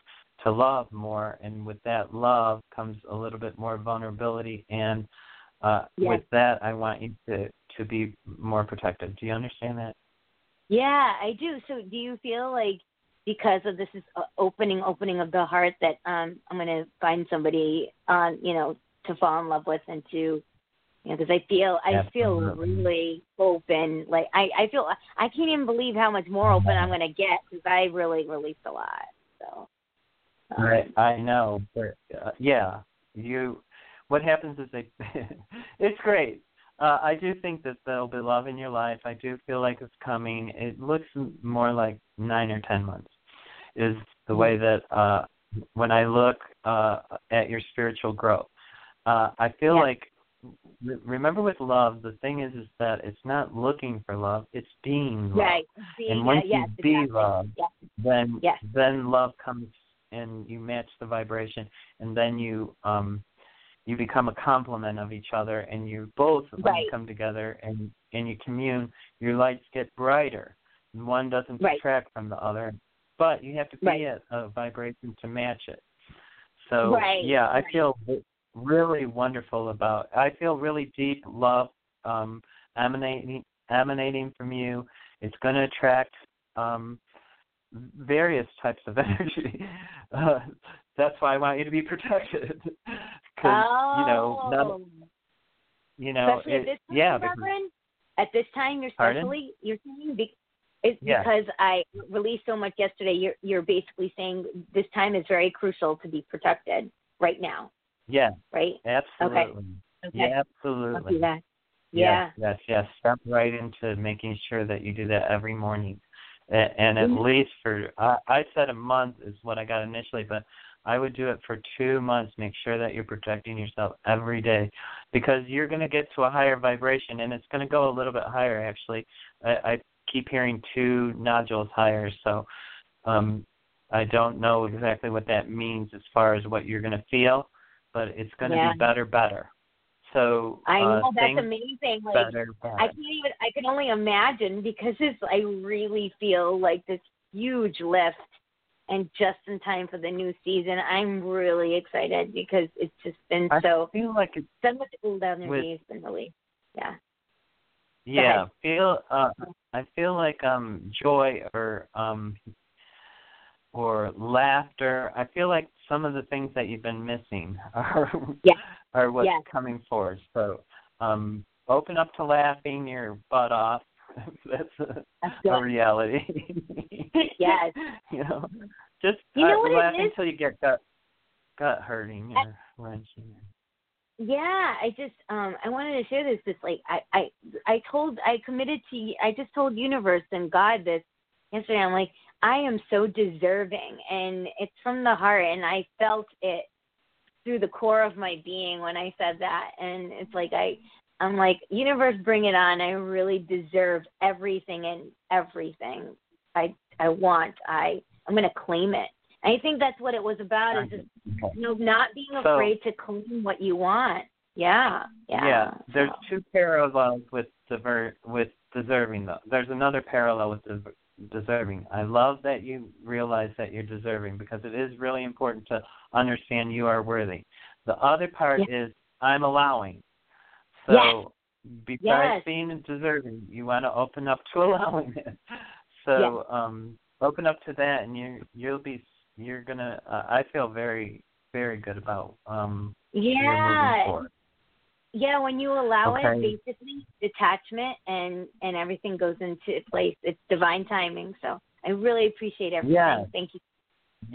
[SPEAKER 2] to love more, and with that love comes a little bit more vulnerability, and uh,
[SPEAKER 7] Yes.
[SPEAKER 2] with that, I want you to to be more protected. Do you understand that?
[SPEAKER 7] Yeah, I do. So, do you feel like because of this is uh, opening, opening of the heart, that um, I'm going to find somebody, uh, you know, to fall in love with and to, you know, because I feel, I feel really open. Like I, I feel, I can't even believe how much more open I'm going to get because I really released a lot. So. um,
[SPEAKER 2] I I know, but uh, yeah, you. What happens is they. it's great. Uh, I do think that there'll be love in your life. I do feel like it's coming. It looks more like nine or ten months. Is the way that uh, when I look uh, at your spiritual growth, uh, I feel
[SPEAKER 7] Yeah.
[SPEAKER 2] like. Re- Remember, with love, the thing is, is that it's not looking for love; it's being love.
[SPEAKER 7] Right. Being,
[SPEAKER 2] And once
[SPEAKER 7] yeah, yes,
[SPEAKER 2] you be
[SPEAKER 7] exactly.
[SPEAKER 2] love,
[SPEAKER 7] Yeah.
[SPEAKER 2] then
[SPEAKER 7] Yes.
[SPEAKER 2] then love comes and you match the vibration and then you um you become a complement of each other and you both when
[SPEAKER 7] Right.
[SPEAKER 2] you come together and and you commune your lights get brighter And one doesn't
[SPEAKER 7] Right.
[SPEAKER 2] detract from the other but you have to be
[SPEAKER 7] Right.
[SPEAKER 2] at a vibration to match it so
[SPEAKER 7] Right,
[SPEAKER 2] yeah i feel really wonderful about i feel really deep love um emanating emanating from you it's going to attract um various types of energy. Uh, that's why I want you to be protected. Because
[SPEAKER 7] oh.
[SPEAKER 2] you know, not, you know,
[SPEAKER 7] especially at
[SPEAKER 2] it,
[SPEAKER 7] this time,
[SPEAKER 2] yeah,
[SPEAKER 7] Reverend? At this time, you're
[SPEAKER 2] Pardon?
[SPEAKER 7] especially you're saying be, it's
[SPEAKER 2] Yeah.
[SPEAKER 7] because I released so much yesterday. You're you're basically saying this time is very crucial to be protected right now,
[SPEAKER 2] yeah,
[SPEAKER 7] right?
[SPEAKER 2] absolutely,
[SPEAKER 7] Okay.
[SPEAKER 2] yeah, absolutely.
[SPEAKER 7] do that. Yeah.
[SPEAKER 2] Yes, yes, yes. Step right into making sure that you do that every morning, and, and at
[SPEAKER 7] Mhm.
[SPEAKER 2] least for I, I said a month is what I got initially, but I would do it for two months. Make sure that you're protecting yourself every day, because you're going to get to a higher vibration, and it's going to go a little bit higher. Actually, I, I keep hearing two nodules higher, so um, I don't know exactly what that means as far as what you're going to feel, but it's going to
[SPEAKER 7] Yeah.
[SPEAKER 2] be better, better. So
[SPEAKER 7] I
[SPEAKER 2] uh,
[SPEAKER 7] know that's amazing. Like
[SPEAKER 2] better, better.
[SPEAKER 7] I can't even. I can only imagine because it's. I really feel like this huge lift, and just in time for the new season. I'm really excited because it's just been
[SPEAKER 2] I
[SPEAKER 7] so.
[SPEAKER 2] I feel like it's
[SPEAKER 7] So much old energy has been released. Yeah.
[SPEAKER 2] yeah. Feel uh, I feel like um joy or um or laughter. I feel like some of the things that you've been missing are
[SPEAKER 7] Yes.
[SPEAKER 2] are what's
[SPEAKER 7] Yes.
[SPEAKER 2] coming forward. So um open up to laughing your butt off. That's a, a reality.
[SPEAKER 7] Yes.
[SPEAKER 2] you know, just
[SPEAKER 7] You know
[SPEAKER 2] uh,
[SPEAKER 7] what
[SPEAKER 2] laugh
[SPEAKER 7] is?
[SPEAKER 2] until you get gut gut hurting or wrenching.
[SPEAKER 7] yeah, I just um I wanted to share this. This like I I I told I committed to I just told universe and God this yesterday. I'm like I am so deserving, and it's from the heart, and I felt it through the core of my being when I said that, and it's like I I'm like universe, bring it on. I really deserve everything and everything I I want. I I'm gonna claim it. I think that's what it was about is just you know not being
[SPEAKER 2] So-
[SPEAKER 7] afraid to claim what you want. Yeah, yeah.
[SPEAKER 2] Yeah, there's
[SPEAKER 7] So,
[SPEAKER 2] two parallels with dever- with deserving though. There's another parallel with des- deserving. I love that you realize that you're deserving because it is really important to understand you are worthy. The other part is I'm allowing. So
[SPEAKER 7] Yes.
[SPEAKER 2] besides
[SPEAKER 7] Yes.
[SPEAKER 2] being deserving, you want to open up to allowing it. So um open up to that and you you'll be you're going to uh, I feel very very good about um
[SPEAKER 7] yeah. Yeah. When you allow
[SPEAKER 2] Okay.
[SPEAKER 7] it, basically detachment and and everything goes into place. It's divine timing. So I really appreciate everything.
[SPEAKER 2] Yes.
[SPEAKER 7] Thank you.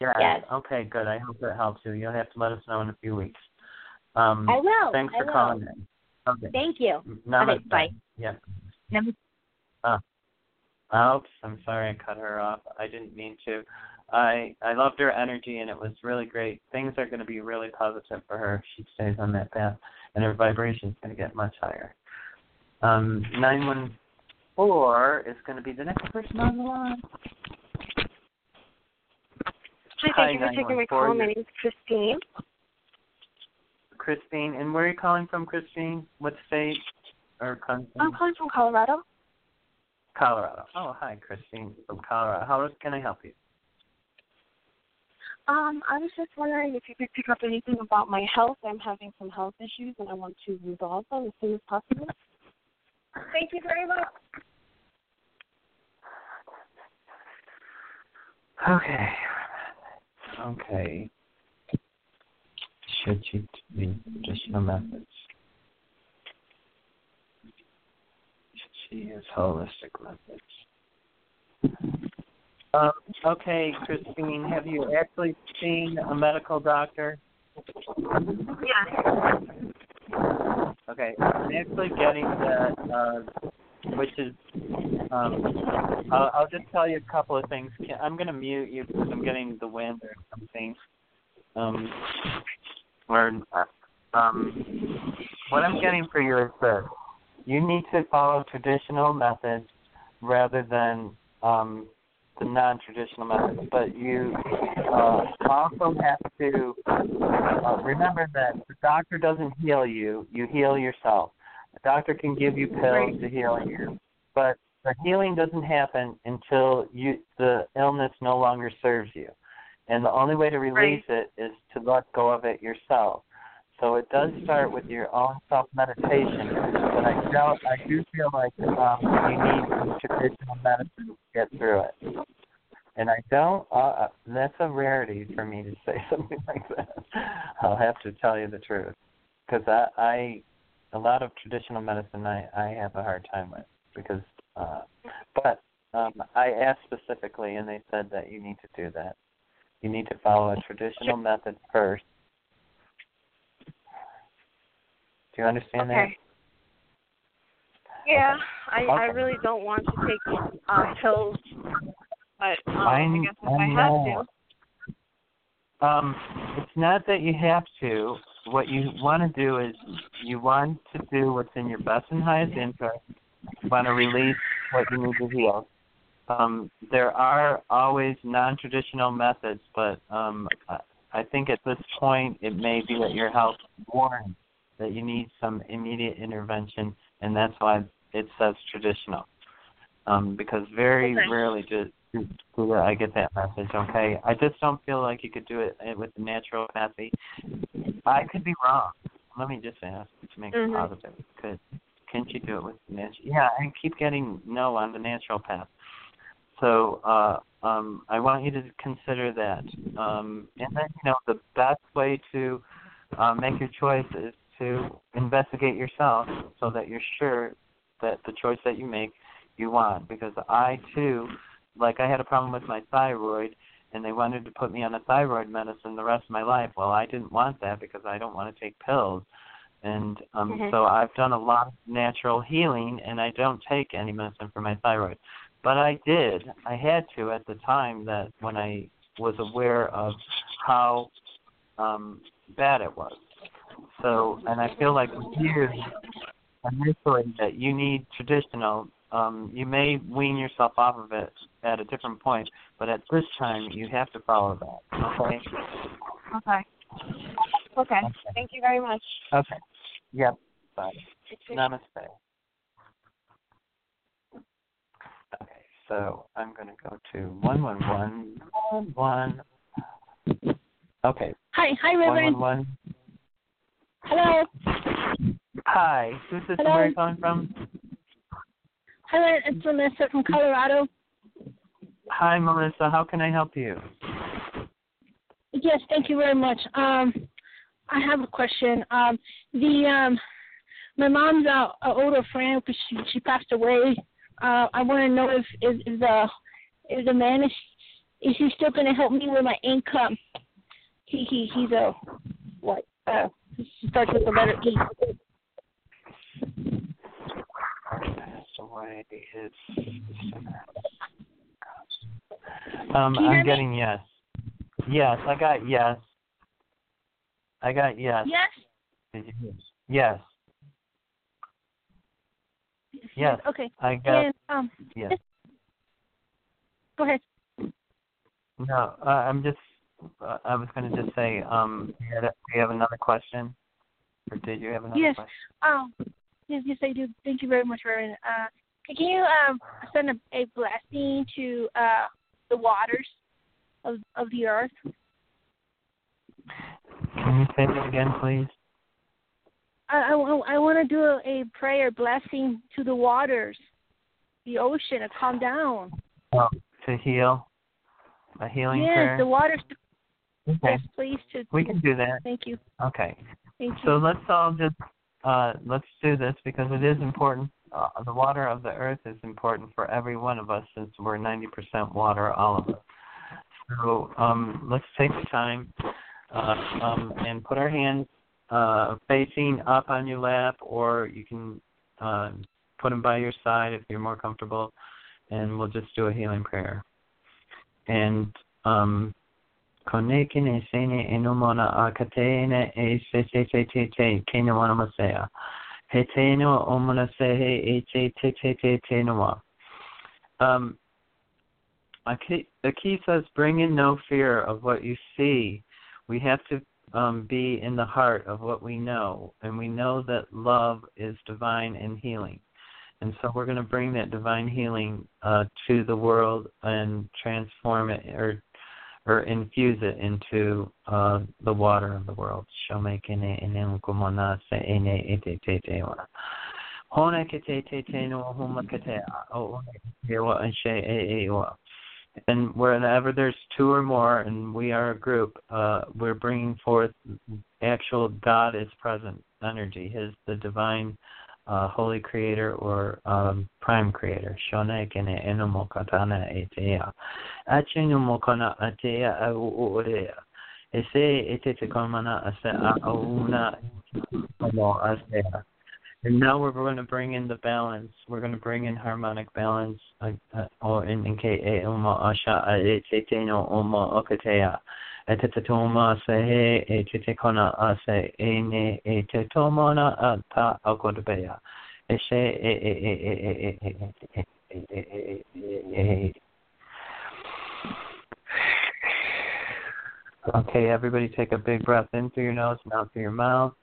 [SPEAKER 2] Yes.
[SPEAKER 7] Yes.
[SPEAKER 2] Okay, good. I hope that helps you. You'll have to let us know in a few weeks. Um,
[SPEAKER 7] I will.
[SPEAKER 2] Thanks for
[SPEAKER 7] will.
[SPEAKER 2] calling in. Okay.
[SPEAKER 7] Thank you.
[SPEAKER 2] Namaste.
[SPEAKER 7] Okay, bye.
[SPEAKER 2] Yeah.
[SPEAKER 7] Namaste.
[SPEAKER 2] Oops, I'm sorry I cut her off. I didn't mean to. I I loved her energy and it was really great. Things are going to be really positive for her if she stays on that path, and her vibration is going to get much higher. Um, nine one four is going to be the next person on the line.
[SPEAKER 8] Hi,
[SPEAKER 2] Hi,
[SPEAKER 8] thank you for taking my call. My name is Christine.
[SPEAKER 2] Christine, and where are you calling from, Christine? What state or country?
[SPEAKER 8] I'm calling from Colorado.
[SPEAKER 2] Colorado. Oh, hi, Christine from Colorado. How can I help you?
[SPEAKER 8] Um, I was just wondering if you could pick up anything about my health. I'm having some health issues and I want to resolve them as soon as possible. Thank you very much.
[SPEAKER 2] Okay. Okay. Should you be additional methods? Should she use holistic methods? Um, okay, Christine, have you actually seen a medical doctor?
[SPEAKER 8] Yeah.
[SPEAKER 2] Okay, I'm actually getting that, uh, which is, um, I'll, I'll just tell you a couple of things. I'm going to mute you because I'm getting the wind or something. Um, or, uh, um, what I'm getting for you is this. You need to follow traditional methods rather than um, the non-traditional methods, but you uh, also have to uh, remember that the doctor doesn't heal you; you heal yourself. The doctor can give you pills to heal you, but the healing doesn't happen until you the illness no longer serves you, and the only way to release it is to let go of it yourself. So it does start with your own self meditation, but I don't. I do feel like um, you need some traditional medicine to get through it. And I don't. Uh, that's a rarity for me to say something like that. I'll have to tell you the truth, because I, I, a lot of traditional medicine I, I have a hard time with because. Uh, but um, I asked specifically, and they said that you need to do that. You need to follow a traditional method first. Do you understand
[SPEAKER 8] Okay. Yeah, I I really don't want to take uh, pills, but um, I,
[SPEAKER 2] I-
[SPEAKER 8] guess if
[SPEAKER 2] I
[SPEAKER 8] I, have to.
[SPEAKER 2] Um, it's not that you have to. What you want to do is you want to do what's in your best and highest interest. You want to release what you need to heal. Um, there are always non-traditional methods, but um, I- think at this point it may be that your health warns that you need some immediate intervention, and that's why it says traditional. Um, because very
[SPEAKER 8] Okay.
[SPEAKER 2] rarely do, do, I get that message. Okay, I just don't feel like you could do it with the naturopathy. I could be wrong. Let me just ask to make
[SPEAKER 8] Mhm.
[SPEAKER 2] it positive. Could can't you do it with the natural? Yeah, I keep getting no on the natural path. So uh, um, I want you to consider that. Um, and then, you know, the best way to uh, make your choice is to investigate yourself so that you're sure that the choice that you make you want. Because I, too, like I had a problem with my thyroid, and they wanted to put me on a thyroid medicine the rest of my life. Well, I didn't want that because I don't want to take pills. and um
[SPEAKER 8] Mhm.
[SPEAKER 2] so I've done a lot of natural healing, and I don't take any medicine for my thyroid. But I did. I had to at the time that when I was aware of how um bad it was. So, and I feel like with you, initially that you need traditional. Um, you may wean yourself off of it at a different point, but at this time you have to follow that. Okay.
[SPEAKER 8] Okay. Okay. Thank you very much.
[SPEAKER 2] Okay. Yep. Bye. Namaste. Okay, so I'm going to go to one one one one one. Okay,
[SPEAKER 9] Hi, hi, Reverend.
[SPEAKER 2] one one.
[SPEAKER 9] Hello,
[SPEAKER 2] Hi, who's this? and
[SPEAKER 9] Hello.
[SPEAKER 2] Where are you calling from?
[SPEAKER 9] hello. It's Melissa from Colorado.
[SPEAKER 2] Hi, Melissa. How can I help you?
[SPEAKER 9] Yes, thank you very much. Um, I have a question. Um, the um, my mom's uh, a older friend because she she passed away. Uh, I want to know if is is the is the man is is he still going to help me with my income? He he he's a what? Uh, starts with the letter E.
[SPEAKER 2] Um.
[SPEAKER 9] Can you hear
[SPEAKER 2] I'm
[SPEAKER 9] me?
[SPEAKER 2] getting yes. Yes, I got yes. I got yes.
[SPEAKER 9] Yes.
[SPEAKER 2] Yes. Yes.
[SPEAKER 9] Okay.
[SPEAKER 2] I got
[SPEAKER 9] And um,
[SPEAKER 2] yes.
[SPEAKER 9] go ahead.
[SPEAKER 2] No, uh, I'm just. I was going to just say. Um, you had a- do you have another question, or did you have another
[SPEAKER 9] Yes.
[SPEAKER 2] question?
[SPEAKER 9] Um, yes, yes, I do. Thank you very much, Reverend. Uh, can you um send a, a blessing to uh the waters of of the earth?
[SPEAKER 2] Can you say that again, please?
[SPEAKER 9] I I, I want to do a, a prayer blessing to the waters, the ocean, to calm down.
[SPEAKER 2] Oh, to heal. A healing
[SPEAKER 9] yes,
[SPEAKER 2] prayer.
[SPEAKER 9] the waters.
[SPEAKER 2] Okay.
[SPEAKER 9] Yes, please. To
[SPEAKER 2] We can do that.
[SPEAKER 9] Thank you.
[SPEAKER 2] Okay.
[SPEAKER 9] Thank you.
[SPEAKER 2] So let's all just uh, let's do this because it is important. Uh, the water of the earth is important for every one of us since we're 90% water, all of us. So um, let's take the time uh, um, and put our hands uh, facing up on your lap, or you can uh, put them by your side if you're more comfortable, and we'll just do a healing prayer. And um, Konekine sene enumona akatene e se se se te te kene wana masea. He te no omona se he e te te te te te noa. Um, a the key says, bring in no fear of what you see. We have to um, be in the heart of what we know, and we know that love is divine and healing. And so we're going to bring that divine healing uh, to the world and transform it or or infuse it into uh, the water of the world. And whenever there's two or more, and we are a group, uh, we're bringing forth actual God is present energy, His the divine uh, holy creator or um, prime creator. Shone kene enomo katana etea. Achinu mokona atea au. Ese ete te komana ase auna mo asea. And now we're going to bring in the balance. We're going to bring in harmonic balance. Uh, uh, or in ke e umo asha a e te te no umo okatea. E e te ase e ne e. E e e e e e e e e e e e e e Okay, everybody take a big breath in through your nose and out through your mouth.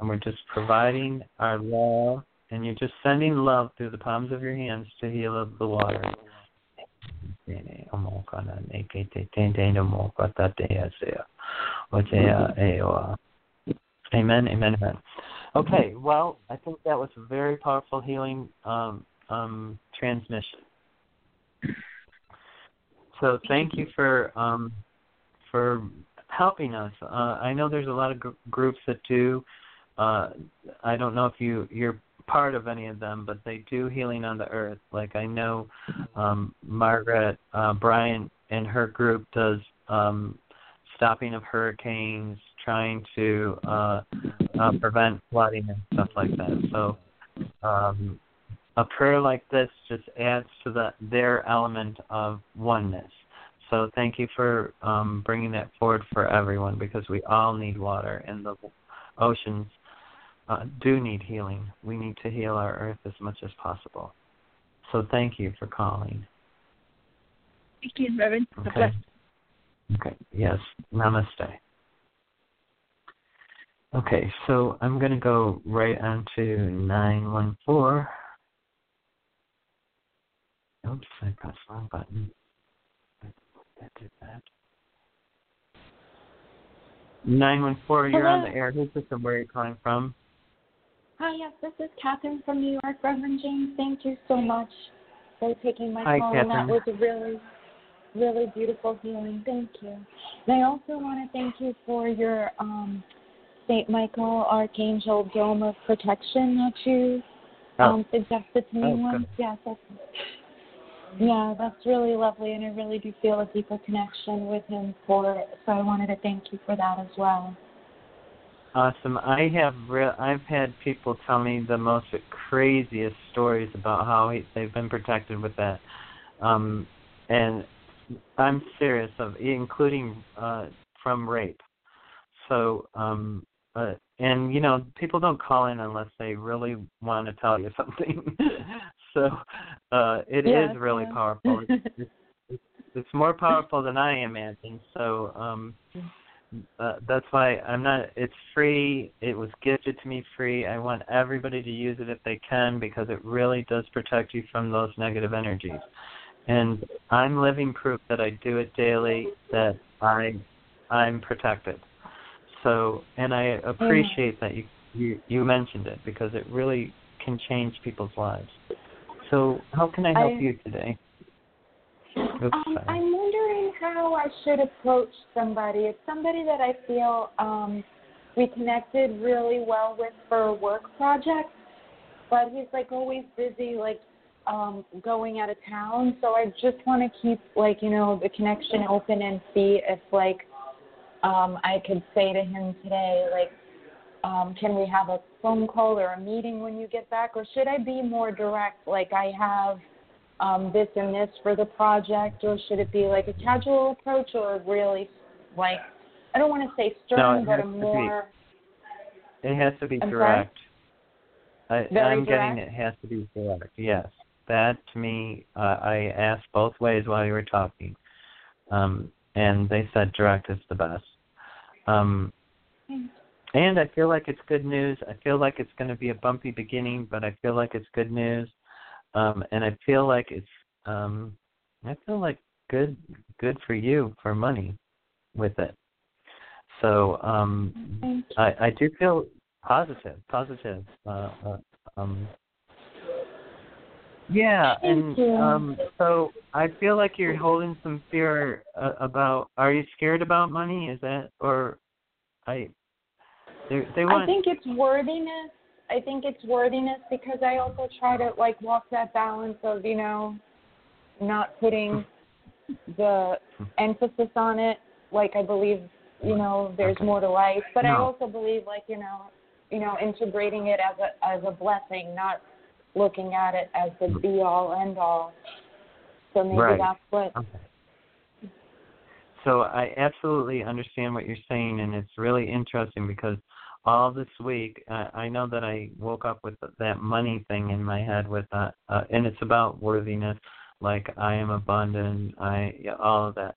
[SPEAKER 2] And we're just providing our love. And you're just sending love through the palms of your hands to heal the water. Amen, amen, amen. Okay, well, I think that was a very powerful healing um, um, transmission. So thank you for um, for helping us. Uh, I know there's a lot of gr- groups that do. Uh, I don't know if you you're part of any of them, but they do healing on the earth. Like I know um, Margaret uh, Bryant and her group does um, stopping of hurricanes, trying to uh, uh, prevent flooding and stuff like that. So um, a prayer like this just adds to the their element of oneness. So thank you for um, bringing that forward for everyone because we all need water and the oceans uh, do need healing. We need to heal our earth as much as possible. So thank you for calling.
[SPEAKER 9] Thank you, Reverend.
[SPEAKER 2] Okay. Okay. Yes. Namaste. Okay, so I'm going to go right on to 914. Oops, I pressed the wrong button. That did that. 914, you're on the air. Who's this and where are you calling from?
[SPEAKER 10] Hi, yes, this is Catherine from New York, Reverend James. Thank you so much for taking my
[SPEAKER 2] Hi,
[SPEAKER 10] call.
[SPEAKER 2] Catherine.
[SPEAKER 10] That was a really, really beautiful healing. Thank you. And I also want to thank you for your um, St. Michael Archangel Dome of Protection that you
[SPEAKER 2] Oh.
[SPEAKER 10] um, suggested to me
[SPEAKER 2] Oh,
[SPEAKER 10] once. Yes, that's, yeah, that's really lovely, and I really do feel a deeper connection with him for it. So I wanted to thank you for that as well.
[SPEAKER 2] Awesome. I have re- I've had people tell me the most craziest stories about how he, they've been protected with that, um, and I'm serious of including uh, from rape. So, um, uh, and you know, people don't call in unless they really want to tell you something. so, uh, it is
[SPEAKER 10] Yes,
[SPEAKER 2] really
[SPEAKER 10] yeah.
[SPEAKER 2] powerful. It's, it's, it's more powerful than I imagine. So, um, uh, that's why I'm not. It's free. It was gifted to me free. I want everybody to use it if they can because it really does protect you from those negative energies. And I'm living proof that I do it daily. That I I'm protected. So, and I appreciate that you you you mentioned it because it really can change people's lives. So, how can I help
[SPEAKER 10] I-
[SPEAKER 2] you today? Oops,
[SPEAKER 10] Um. How I should approach somebody. It's somebody that I feel um, we connected really well with for a work project, but he's like always busy, like um, going out of town. So I just want to keep like you know the connection open and see if like um, I could say to him today like. Um, can we have a phone call or a meeting when you get back, or should I be more direct? Like I have um, this and this for the project, or should it be like a casual approach, or really like I don't want to say stern,
[SPEAKER 2] it
[SPEAKER 10] but a
[SPEAKER 2] to be.
[SPEAKER 10] more
[SPEAKER 2] It has to be
[SPEAKER 10] I'm
[SPEAKER 2] direct. I, I'm getting it has to be direct. Yes, that to me, uh, I asked both ways while you were talking, um, and they said direct is the best. Um, and I feel like it's good news. I feel like it's going to be a bumpy beginning, but I feel like it's good news. Um, and I feel like it's, um, I feel like good, good for you for money with it. So um, I, I do feel positive, positive. Uh, uh, um, yeah,
[SPEAKER 10] Thank
[SPEAKER 2] and
[SPEAKER 10] you.
[SPEAKER 2] um, so I feel like you're holding some fear uh, about. Are you scared about money? Is that or I? They they want.
[SPEAKER 10] I think it's worthiness. I think it's worthiness because I also try to like walk that balance of you know not putting the emphasis on it. Like I believe you know there's
[SPEAKER 2] Okay.
[SPEAKER 10] more to life, but I also believe like you know you know integrating it as a as a blessing, not looking at it as the hmm. be all end all. So maybe
[SPEAKER 2] Right.
[SPEAKER 10] that's what
[SPEAKER 2] Okay. So I absolutely understand what you're saying, and it's really interesting because all this week uh, I know that I woke up with that money thing in my head with that, uh and it's about worthiness, like I am abundant, I yeah, all of that,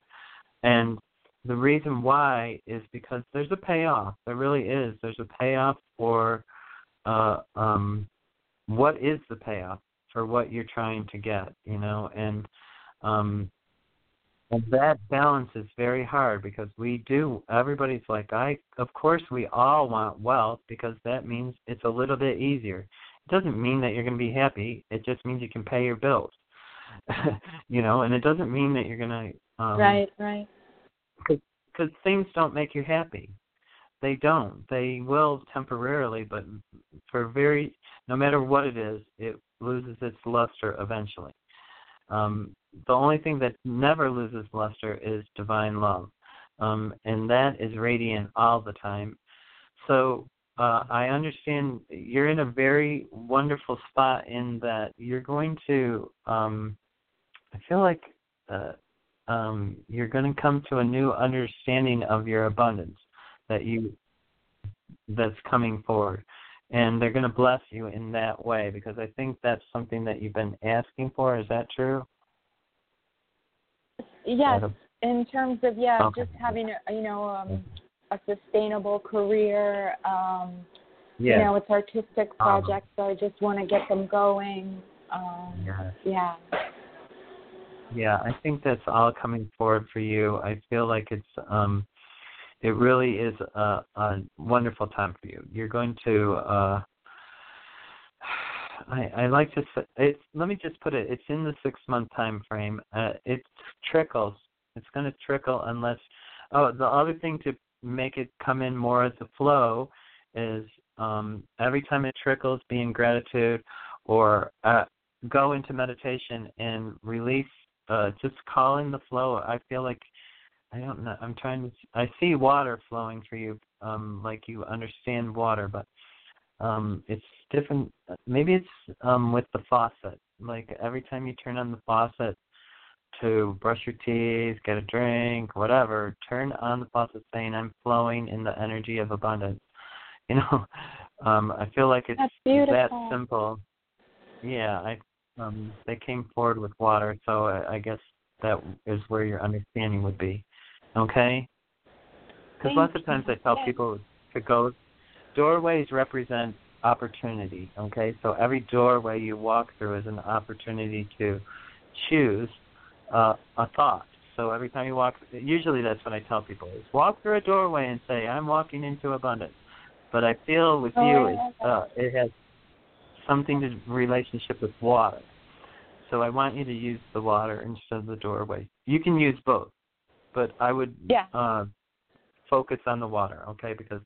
[SPEAKER 2] and the reason why is because there's a payoff. There really is. There's a payoff for uh um what is the payoff for what you're trying to get, you know, and um and that balance is very hard because we do everybody's like I of course we all want wealth because that means it's a little bit easier. It doesn't mean that you're going to be happy. It just means you can pay your bills. you know, and it doesn't mean that you're going to um
[SPEAKER 10] right, right.
[SPEAKER 2] because things don't make you happy. They don't. They will temporarily, but for very no matter what it is, it loses its luster eventually. Um, the only thing that never loses luster is divine love. um, and that is radiant all the time. So uh, I understand you're in a very wonderful spot in that you're going to. Um, I feel like uh, um, you're going to come to a new understanding of your abundance that you that's coming forward, and they're going to bless you in that way because I think that's something that you've been asking for. Is that true?
[SPEAKER 10] Yes, in terms of yeah,
[SPEAKER 2] Okay.
[SPEAKER 10] just having a you know um, a sustainable career. Um,
[SPEAKER 2] Yes.
[SPEAKER 10] You know, it's artistic
[SPEAKER 2] Um,
[SPEAKER 10] projects, so I just want to get them going. Um,
[SPEAKER 2] Yes.
[SPEAKER 10] yeah.
[SPEAKER 2] Yeah, I think that's all coming forward for you. I feel like it's um it really is a, a wonderful time for you. You're going to uh I I like to say it's let me just put it it's in the 6 month time frame. Uh it trickles. It's going to trickle unless oh the other thing to make it come in more as a flow is um every time it trickles be in gratitude or uh go into meditation and release uh just call in the flow i feel like i don't know i'm trying to i see water flowing for you um like you understand water but um it's different maybe it's um with the faucet. Like every time you turn on the faucet to brush your teeth get a drink whatever turn on the faucet saying i'm flowing in the energy of abundance. You know um i feel like it's that simple. Yeah i um they came forward with water so I, I guess that is where your understanding would be. Okay? Because lots of times i tell people to go doorways represent opportunity okay? So every doorway you walk through is an opportunity to choose uh, a thought. So every time you walk usually that's what i tell people is walk through a doorway and say i'm walking into abundance. But i feel with
[SPEAKER 10] Oh,
[SPEAKER 2] you uh it has something to relationship with water. So i want you to use the water instead of the doorway. You can use both but i would
[SPEAKER 10] Yeah.
[SPEAKER 2] uh focus on the water okay? Because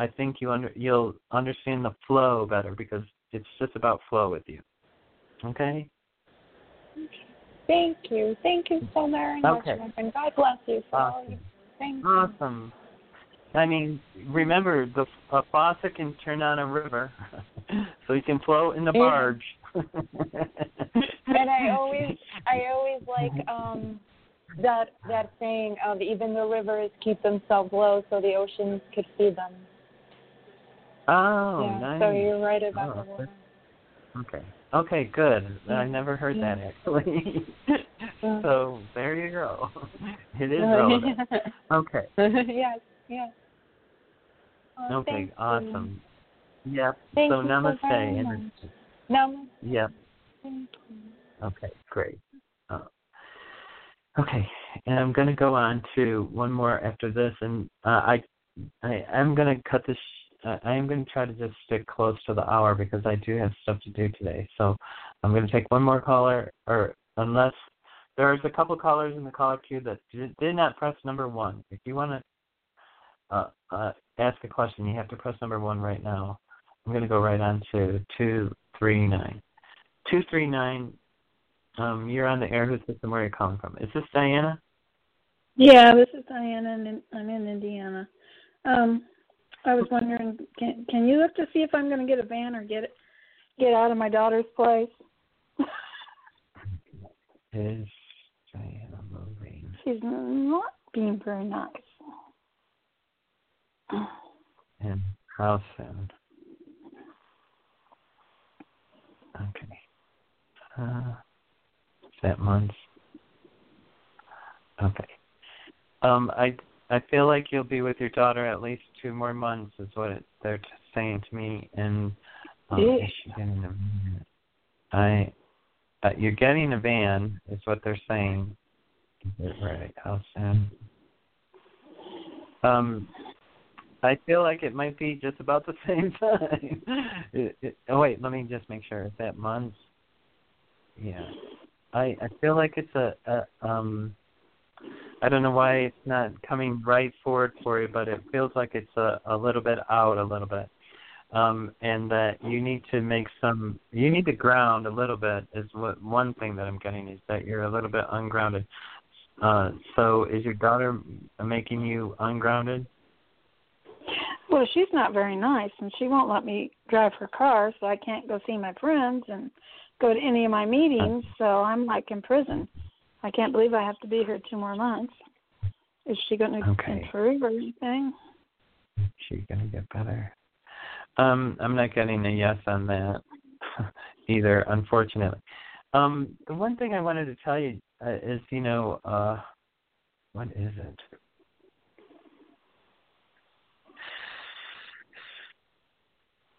[SPEAKER 2] i think you under you'll understand the flow better because it's just about flow with you okay
[SPEAKER 10] Thank you. Thank you so very much,
[SPEAKER 2] Okay.
[SPEAKER 10] and God bless you for all
[SPEAKER 2] Awesome.
[SPEAKER 10] you. Thank you.
[SPEAKER 2] Awesome. I mean, remember the a faucet can turn on a river, so you can float in the
[SPEAKER 10] Yeah.
[SPEAKER 2] barge.
[SPEAKER 10] and I always I always like um that that saying of even the rivers keep themselves low so the oceans could feed them.
[SPEAKER 2] Oh,
[SPEAKER 10] yeah.
[SPEAKER 2] nice.
[SPEAKER 10] So you're right about
[SPEAKER 2] Oh,
[SPEAKER 10] the water.
[SPEAKER 2] Okay. Okay, good. I never heard that actually. So there you go. It is relevant. Okay.
[SPEAKER 10] yes, yes. Oh,
[SPEAKER 2] Okay,
[SPEAKER 10] thank you.
[SPEAKER 2] awesome. Yep.
[SPEAKER 10] Thank
[SPEAKER 2] so
[SPEAKER 10] you so
[SPEAKER 2] namaste.
[SPEAKER 10] very
[SPEAKER 2] and
[SPEAKER 10] much. Namaste.
[SPEAKER 2] Yep.
[SPEAKER 10] Thank you.
[SPEAKER 2] Okay, great. Uh, okay, and I'm going to go on to one more after this, and uh, I, I am going to cut this. I am going to try to just stick close to the hour because I do have stuff to do today. So I'm going to take one more caller, or unless there's a couple callers in the caller queue that did, not press number one. If you want to uh, uh, ask a question, you have to press number one right now. I'm going to go right on to two three nine. Two three nine. Um, you're on the air. Who's this and where are you calling from? Is this Diana?
[SPEAKER 9] Yeah, this is Diana, and I'm in Indiana. Um, I was wondering, can can you look to see if I'm going to get a van or get it get out of my daughter's place?
[SPEAKER 2] Is Diana moving?
[SPEAKER 9] She's not being very nice.
[SPEAKER 2] And how soon? Okay. Uh, is that months? Okay. Um, I I feel like you'll be with your daughter at least two more months, is what it, they're saying to me. And um,
[SPEAKER 9] Yeah.
[SPEAKER 2] is she getting a van? I uh, you're getting a van, is what they're saying. Right? How soon? Um, I feel like it might be just about the same time. it, it, oh wait, let me just make sure. Is that months? Yeah. I I feel like it's a, a um. I don't know why it's not coming right forward for you, but it feels like it's a a little bit out a little bit. Um, and that you need to make some, you need to ground a little bit. Is what one thing that I'm getting is that you're a little bit ungrounded. Uh, so is your daughter making you ungrounded?
[SPEAKER 9] Well, she's not very nice, and she won't let me drive her car, so I can't go see my friends and go to any of my meetings. So I'm like in prison. I can't believe I have to be here two more months. Is she going to
[SPEAKER 2] Okay.
[SPEAKER 9] improve or anything?
[SPEAKER 2] She's gonna get better. Um, I'm not getting a yes on that either, unfortunately. Um, the one thing I wanted to tell you uh, is, you know, uh, what is it?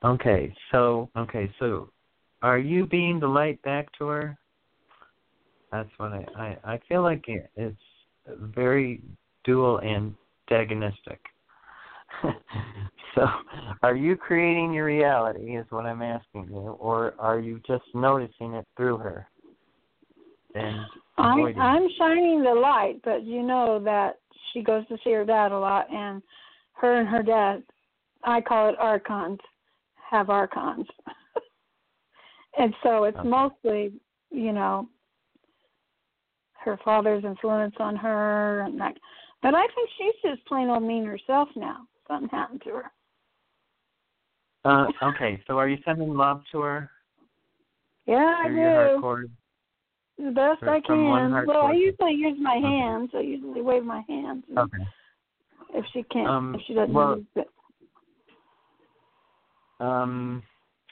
[SPEAKER 2] Okay, so okay, so are you being the light back to her? That's what I I, I feel like it, it's very dual antagonistic. so, are you creating your reality? Is what I'm asking you, or are you just noticing it through her? And
[SPEAKER 9] I'm I'm shining the light, but you know that she goes to see her dad a lot, and her and her dad, I call it archons, have archons, and so it's
[SPEAKER 2] Okay.
[SPEAKER 9] mostly you know her father's influence on her, and that. But I think she's just plain old mean herself now. Something happened to her.
[SPEAKER 2] Uh, okay, so are you sending love to her
[SPEAKER 9] Yeah, I
[SPEAKER 2] through
[SPEAKER 9] do. The best I can. Well, I usually use my
[SPEAKER 2] Okay.
[SPEAKER 9] hands. I usually wave my hands. and
[SPEAKER 2] Okay.
[SPEAKER 9] If she can't,
[SPEAKER 2] Um,
[SPEAKER 9] if she doesn't
[SPEAKER 2] well-
[SPEAKER 9] use it.
[SPEAKER 2] Um.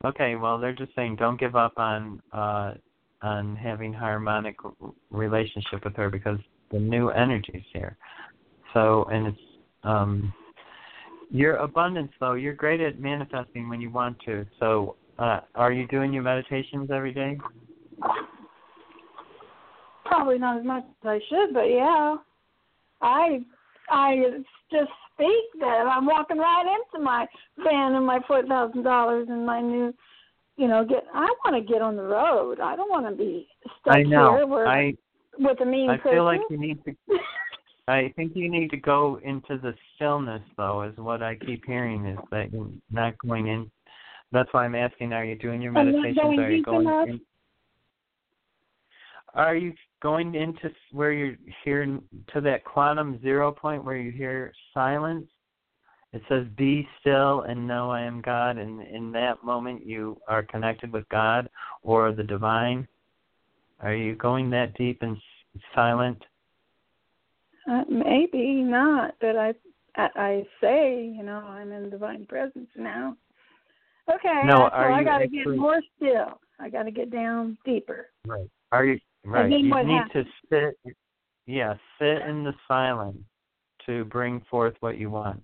[SPEAKER 2] Okay. Well, they're just saying don't give up on uh on having harmonic relationship with her because the new energy's here. So and it's um your abundance though. You're great at manifesting when you want to. So uh are you doing your meditations every day?
[SPEAKER 9] Probably not as much as I should, but yeah. I I just speak that I'm walking right into my van and my four thousand dollars and my new you know, get I wanna get on the road. I don't wanna be stuck
[SPEAKER 2] I know.
[SPEAKER 9] here where
[SPEAKER 2] I
[SPEAKER 9] with a mean
[SPEAKER 2] I
[SPEAKER 9] person.
[SPEAKER 2] feel like you need to I think you need to go into the stillness, though, is what I keep hearing is that you're not going in. That's why I'm asking: Are you doing your meditations? are you going?
[SPEAKER 9] enough.
[SPEAKER 2] In, are you going into where you're hearing to that quantum zero point where you hear silence? It says, "Be still and know I am God," and in that moment you are connected with God or the divine. Are you going that deep and silent?
[SPEAKER 9] Uh, maybe not, but I, I say, you know, I'm in divine presence now. Okay,
[SPEAKER 2] No,
[SPEAKER 9] so I got to get more still. I got to get down deeper.
[SPEAKER 2] Right. Are you right?
[SPEAKER 9] then
[SPEAKER 2] You
[SPEAKER 9] what
[SPEAKER 2] need
[SPEAKER 9] happens?
[SPEAKER 2] to sit. Yeah, sit in the silence to bring forth what you want.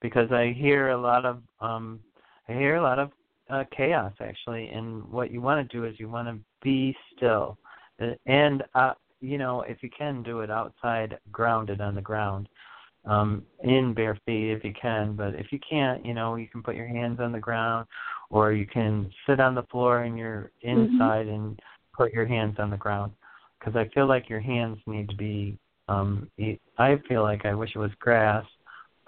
[SPEAKER 2] Because I hear a lot of um, I hear a lot of uh, chaos actually, and what you want to do is you want to be still, Uh, and uh, you know if you can do it outside, grounded on the ground, um, in bare feet if you can. But if you can't, you know you can put your hands on the ground, or you can sit on the floor and you're inside and put your hands on the ground because I feel like your hands need to be. Um, I feel like I wish it was grass,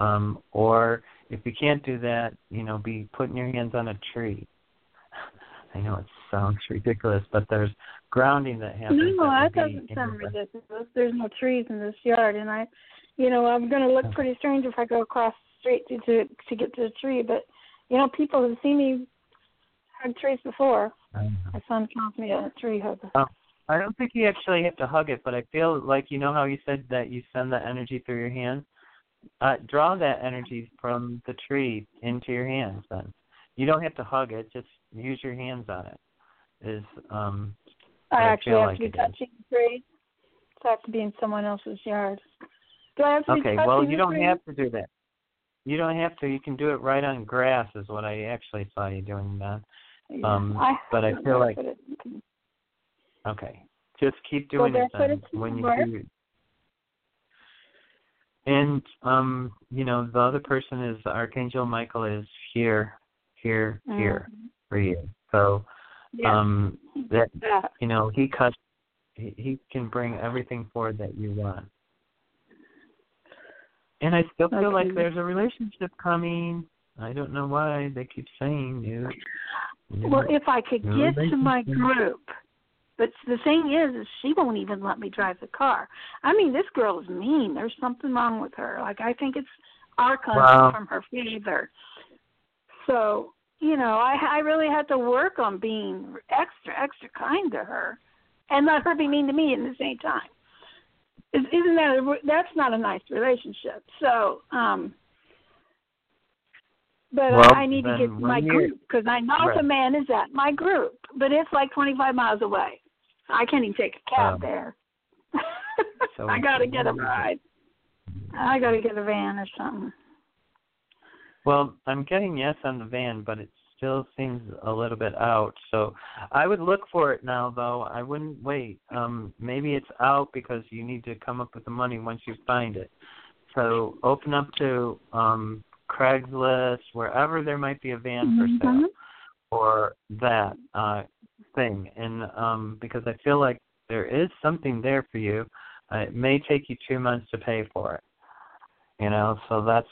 [SPEAKER 2] um, or if you can't do that, you know, be putting your hands on a tree. I know it sounds ridiculous, but there's grounding that happens.
[SPEAKER 9] No,
[SPEAKER 2] that
[SPEAKER 9] that doesn't sound ridiculous. There's no trees in this yard, and I, you know, I'm going to look pretty strange if I go across the street to to, to get to the tree. But you know, people have seen me hug trees before. My son calls me a tree hugger.
[SPEAKER 2] Oh, I don't think you actually have to hug it, but I feel like you know how you said that you send the energy through your hands. Uh, draw that energy from the tree into your hands. Then you don't have to hug it; just use your hands on it. Is um.
[SPEAKER 9] I actually
[SPEAKER 2] feel
[SPEAKER 9] have
[SPEAKER 2] like
[SPEAKER 9] to be
[SPEAKER 2] it
[SPEAKER 9] touching the tree. So I have to be in someone else's yard. Do I have to
[SPEAKER 2] Okay, well you don't
[SPEAKER 9] tree?
[SPEAKER 2] have to do that. You don't have to. You can do it right on grass. Is what I actually saw you doing that. Um,
[SPEAKER 9] I
[SPEAKER 2] but I feel like Okay. Just keep doing it
[SPEAKER 9] barefoot
[SPEAKER 2] then when you do. And um, you know, the other person is Archangel Michael is here, here, here for you. So
[SPEAKER 9] Yeah.
[SPEAKER 2] um that
[SPEAKER 9] Yeah.
[SPEAKER 2] you know, he cuts he, he can bring everything forward that you want. And I still feel like there's a relationship coming. I don't know why they keep saying you.
[SPEAKER 9] Well, if I could get to my group, But the thing is, is she won't even let me drive the car. I mean, this girl is mean. There's something wrong with her. Like I think it's archons
[SPEAKER 2] Wow.
[SPEAKER 9] from her father. So you know, I I really had to work on being extra extra kind to her, and let her be mean to me at the same time. Is- Isn't that a, that's not a nice relationship? So, um, but
[SPEAKER 2] Well,
[SPEAKER 9] I need to get my
[SPEAKER 2] you-
[SPEAKER 9] group because I know
[SPEAKER 2] Right.
[SPEAKER 9] the man is at my group, but it's like 25 miles away. I can't even take a cab
[SPEAKER 2] Oh.
[SPEAKER 9] there.
[SPEAKER 2] So
[SPEAKER 9] I got to get a ride. I got to get a van or something.
[SPEAKER 2] Well, I'm getting yes on the van, but it still seems a little bit out. So I would look for it now, though. I wouldn't wait. Um, maybe it's out because you need to come up with the money once you find it. So open up to um, Craigslist, wherever there might be a van for sale, or that uh, thing. And um, because I feel like there is something there for you. Uh, it may take you two months to pay for it. You know, so that's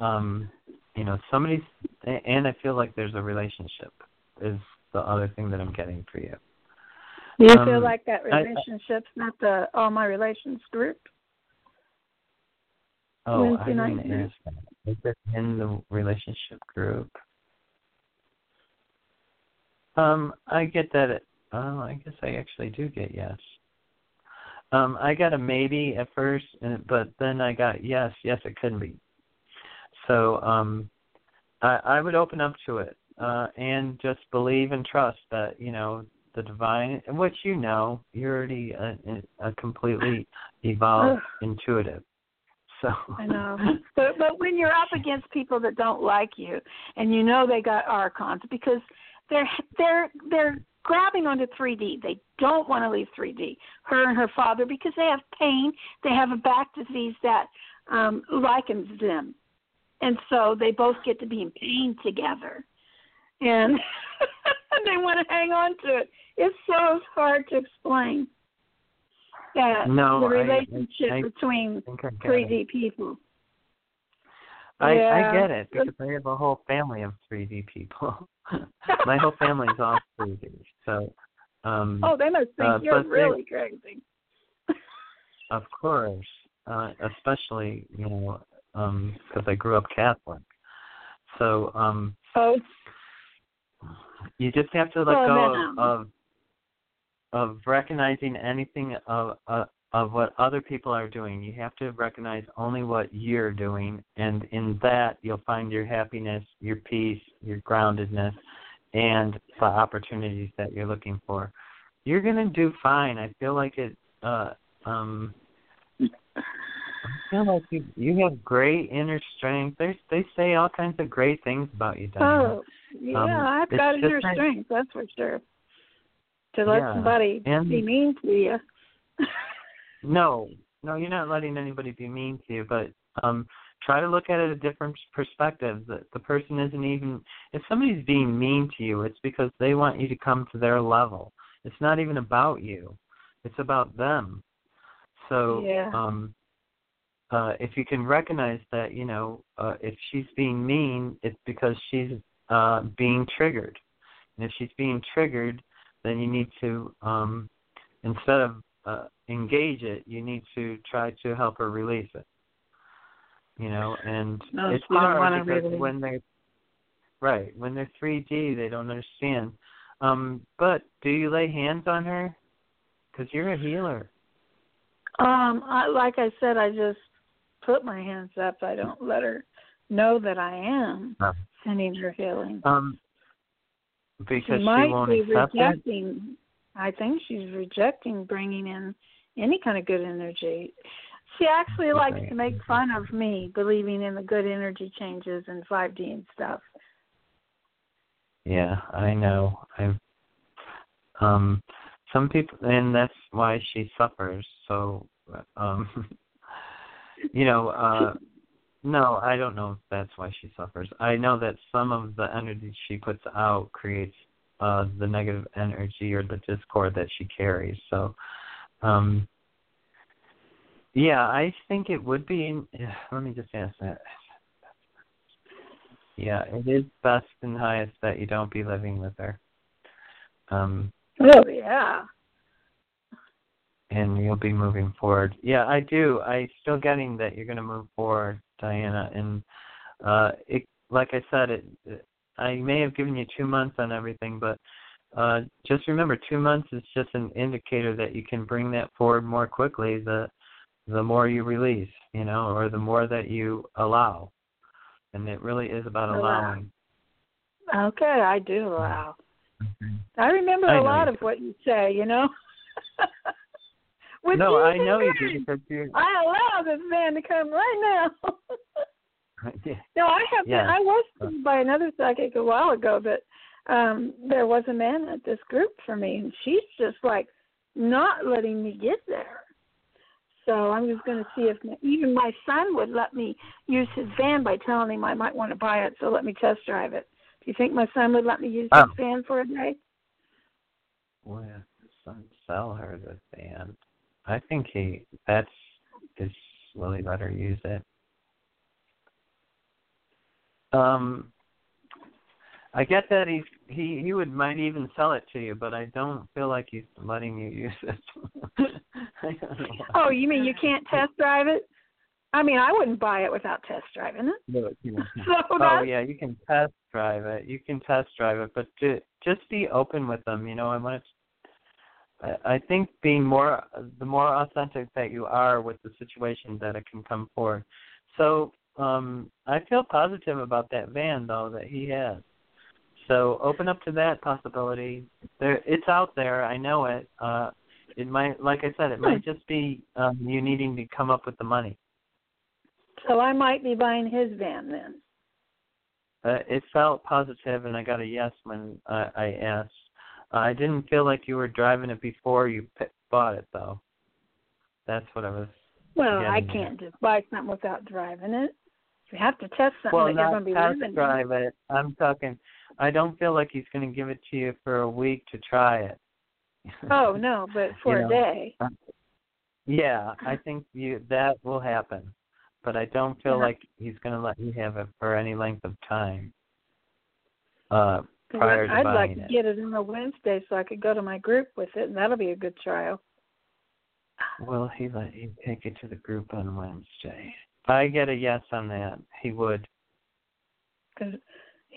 [SPEAKER 2] um you know somebody's and i feel like there's a relationship is the other thing that i'm getting for you
[SPEAKER 9] Do you
[SPEAKER 2] Um,
[SPEAKER 9] feel like that
[SPEAKER 2] I- I-
[SPEAKER 9] relationship's not the all my relations group?
[SPEAKER 2] oh
[SPEAKER 9] Wednesday
[SPEAKER 2] i didn't ask it in the relationship group um i get that it oh i guess i actually do get yes. Um i got a maybe at first and but then i got yes yes it could be. So um i i would open up to it uh and just believe and trust that you know the divine which you know you're already a, a completely evolved intuitive so.
[SPEAKER 9] I know. But but when you're up against people that don't like you and you know they got archons because they're they're they're grabbing onto 3D. They don't want to leave 3D. Her and her father because they have pain. They have a back disease that um likens them. And so they both get to be in pain together. And they want to hang on to it. It's so hard to explain that
[SPEAKER 2] No,
[SPEAKER 9] the
[SPEAKER 2] I- I-
[SPEAKER 9] relationship
[SPEAKER 2] I
[SPEAKER 9] between
[SPEAKER 2] think I
[SPEAKER 9] 3D people.
[SPEAKER 2] I
[SPEAKER 9] Yeah.
[SPEAKER 2] I get it because I have a whole family of 3D people. My whole family's all 3D. So, um,
[SPEAKER 9] Oh, they must think
[SPEAKER 2] uh,
[SPEAKER 9] you're
[SPEAKER 2] they-
[SPEAKER 9] really crazy.
[SPEAKER 2] of course, uh, especially you know, um, because I grew up Catholic. So, um,
[SPEAKER 9] Oh,
[SPEAKER 2] you just have to let
[SPEAKER 9] Well,
[SPEAKER 2] go
[SPEAKER 9] um,
[SPEAKER 2] of of recognizing anything of uh, of what other people are doing. You have to recognize only what you're doing, and in that you'll find your happiness, your peace, your groundedness, and the opportunities that you're looking for. You're gonna do fine. I feel like it. Uh, um, I feel like you you have great inner strength. There's they say all kinds of great things about you, Diana.
[SPEAKER 9] oh, yeah,
[SPEAKER 2] Um,
[SPEAKER 9] I've got inner
[SPEAKER 2] that-
[SPEAKER 9] strength, that's for sure. To let
[SPEAKER 2] Yeah,
[SPEAKER 9] somebody
[SPEAKER 2] and-
[SPEAKER 9] be mean to you.
[SPEAKER 2] No, no, you're not letting anybody be mean to you, but um try to look at it a different perspective. That the person isn't even if somebody's being mean to you, it's because they want you to come to their level. It's not even about you. It's about them. So
[SPEAKER 9] Yeah.
[SPEAKER 2] um uh if you can recognize that, you know, uh if she's being mean, it's because she's uh being triggered. And if she's being triggered, then you need to um instead of uh, engage it, you need to try to help her release it. You know, and
[SPEAKER 9] No,
[SPEAKER 2] it's
[SPEAKER 9] she
[SPEAKER 2] hard because
[SPEAKER 9] release.
[SPEAKER 2] when they're right when they're 3D, they don't understand. Um, but do you lay hands on her? Because you're a healer.
[SPEAKER 9] Um, I, like I said, I just put my hands up. I don't let her know that I am
[SPEAKER 2] Oh.
[SPEAKER 9] sending her healing.
[SPEAKER 2] Um, because
[SPEAKER 9] she might
[SPEAKER 2] won't
[SPEAKER 9] be
[SPEAKER 2] accept it.
[SPEAKER 9] I think she's rejecting bringing in any kind of good energy. She actually likes to make fun of me believing in the good energy changes and 5D and stuff.
[SPEAKER 2] Yeah, I know. I've um some people and that's why she suffers. So um you know, uh no, I don't know if that's why she suffers. I know that some of the energy she puts out creates uh the negative energy or the discord that she carries. So um yeah, I think it would be let me just ask that. Yeah, it is best and highest that you don't be living with her. Um,
[SPEAKER 9] Oh yeah.
[SPEAKER 2] and you'll be moving forward. Yeah, I do. I still getting that you're going to move forward, Diana. And uh, it, like I said, it. I may have given you two months on everything, but uh, just remember, two months is just an indicator that you can bring that forward more quickly. The the more you release, you know, or the more that you allow, and it really is about allowing.
[SPEAKER 9] Okay, I do allow. I remember
[SPEAKER 2] I
[SPEAKER 9] a lot of what you say, you know.
[SPEAKER 2] No,
[SPEAKER 9] you
[SPEAKER 2] I know you do because you.
[SPEAKER 9] I allow this man to come right now. no, I have
[SPEAKER 2] Yeah.
[SPEAKER 9] been. I was told by another psychic a while ago but um there was a man at this group for me, and she's just like not letting me get there. So I'm just going to see if my, even my son would let me use his van by telling him I might want to buy it. So let me test drive it. Do you think my son would let me use
[SPEAKER 2] Oh.
[SPEAKER 9] his van for a day?
[SPEAKER 2] Well, yeah, son, sell her the van. I think he. That's Does Will he let her use it? Um, I get that he he he would might even sell it to you, but I don't feel like he's letting you use it. I don't know.
[SPEAKER 9] Oh, you mean you can't test drive it? I mean, I wouldn't buy it without test driving it.
[SPEAKER 2] No, you know.
[SPEAKER 9] So
[SPEAKER 2] oh yeah, you can test drive it. You can test drive it, but ju- just be open with them. You know, I want to. I I think being more, the more authentic that you are with the situation, that it can come forward. So um I feel positive about that van though that he has. So open up to that possibility. There, it's out there. I know it. Uh, it might, like I said, it might just be um, you needing to come up with the money.
[SPEAKER 9] so I might be buying his van then.
[SPEAKER 2] Uh, it felt positive, and I got a yes when I, I asked. I didn't feel like you were driving it before you p- bought it, though. That's what I was.
[SPEAKER 9] Well, I can't just buy something without driving it. You have to test something
[SPEAKER 2] Well,
[SPEAKER 9] that you're
[SPEAKER 2] not
[SPEAKER 9] going to be living in.
[SPEAKER 2] drive it. I'm talking. I don't feel like he's going to give it to you for a week to try it.
[SPEAKER 9] Oh no, but for
[SPEAKER 2] You
[SPEAKER 9] a
[SPEAKER 2] know,
[SPEAKER 9] day.
[SPEAKER 2] uh, Yeah, I think you that will happen, but I don't feel
[SPEAKER 9] Yeah.
[SPEAKER 2] like he's going to let you have it for any length of time. Uh, prior to
[SPEAKER 9] I'd
[SPEAKER 2] buying
[SPEAKER 9] like to
[SPEAKER 2] it.
[SPEAKER 9] get it on a Wednesday so I could go to my group with it, and that'll be a good trial.
[SPEAKER 2] Will he let you take it to the group on Wednesday? I get a yes on that, he would.
[SPEAKER 9] Cause,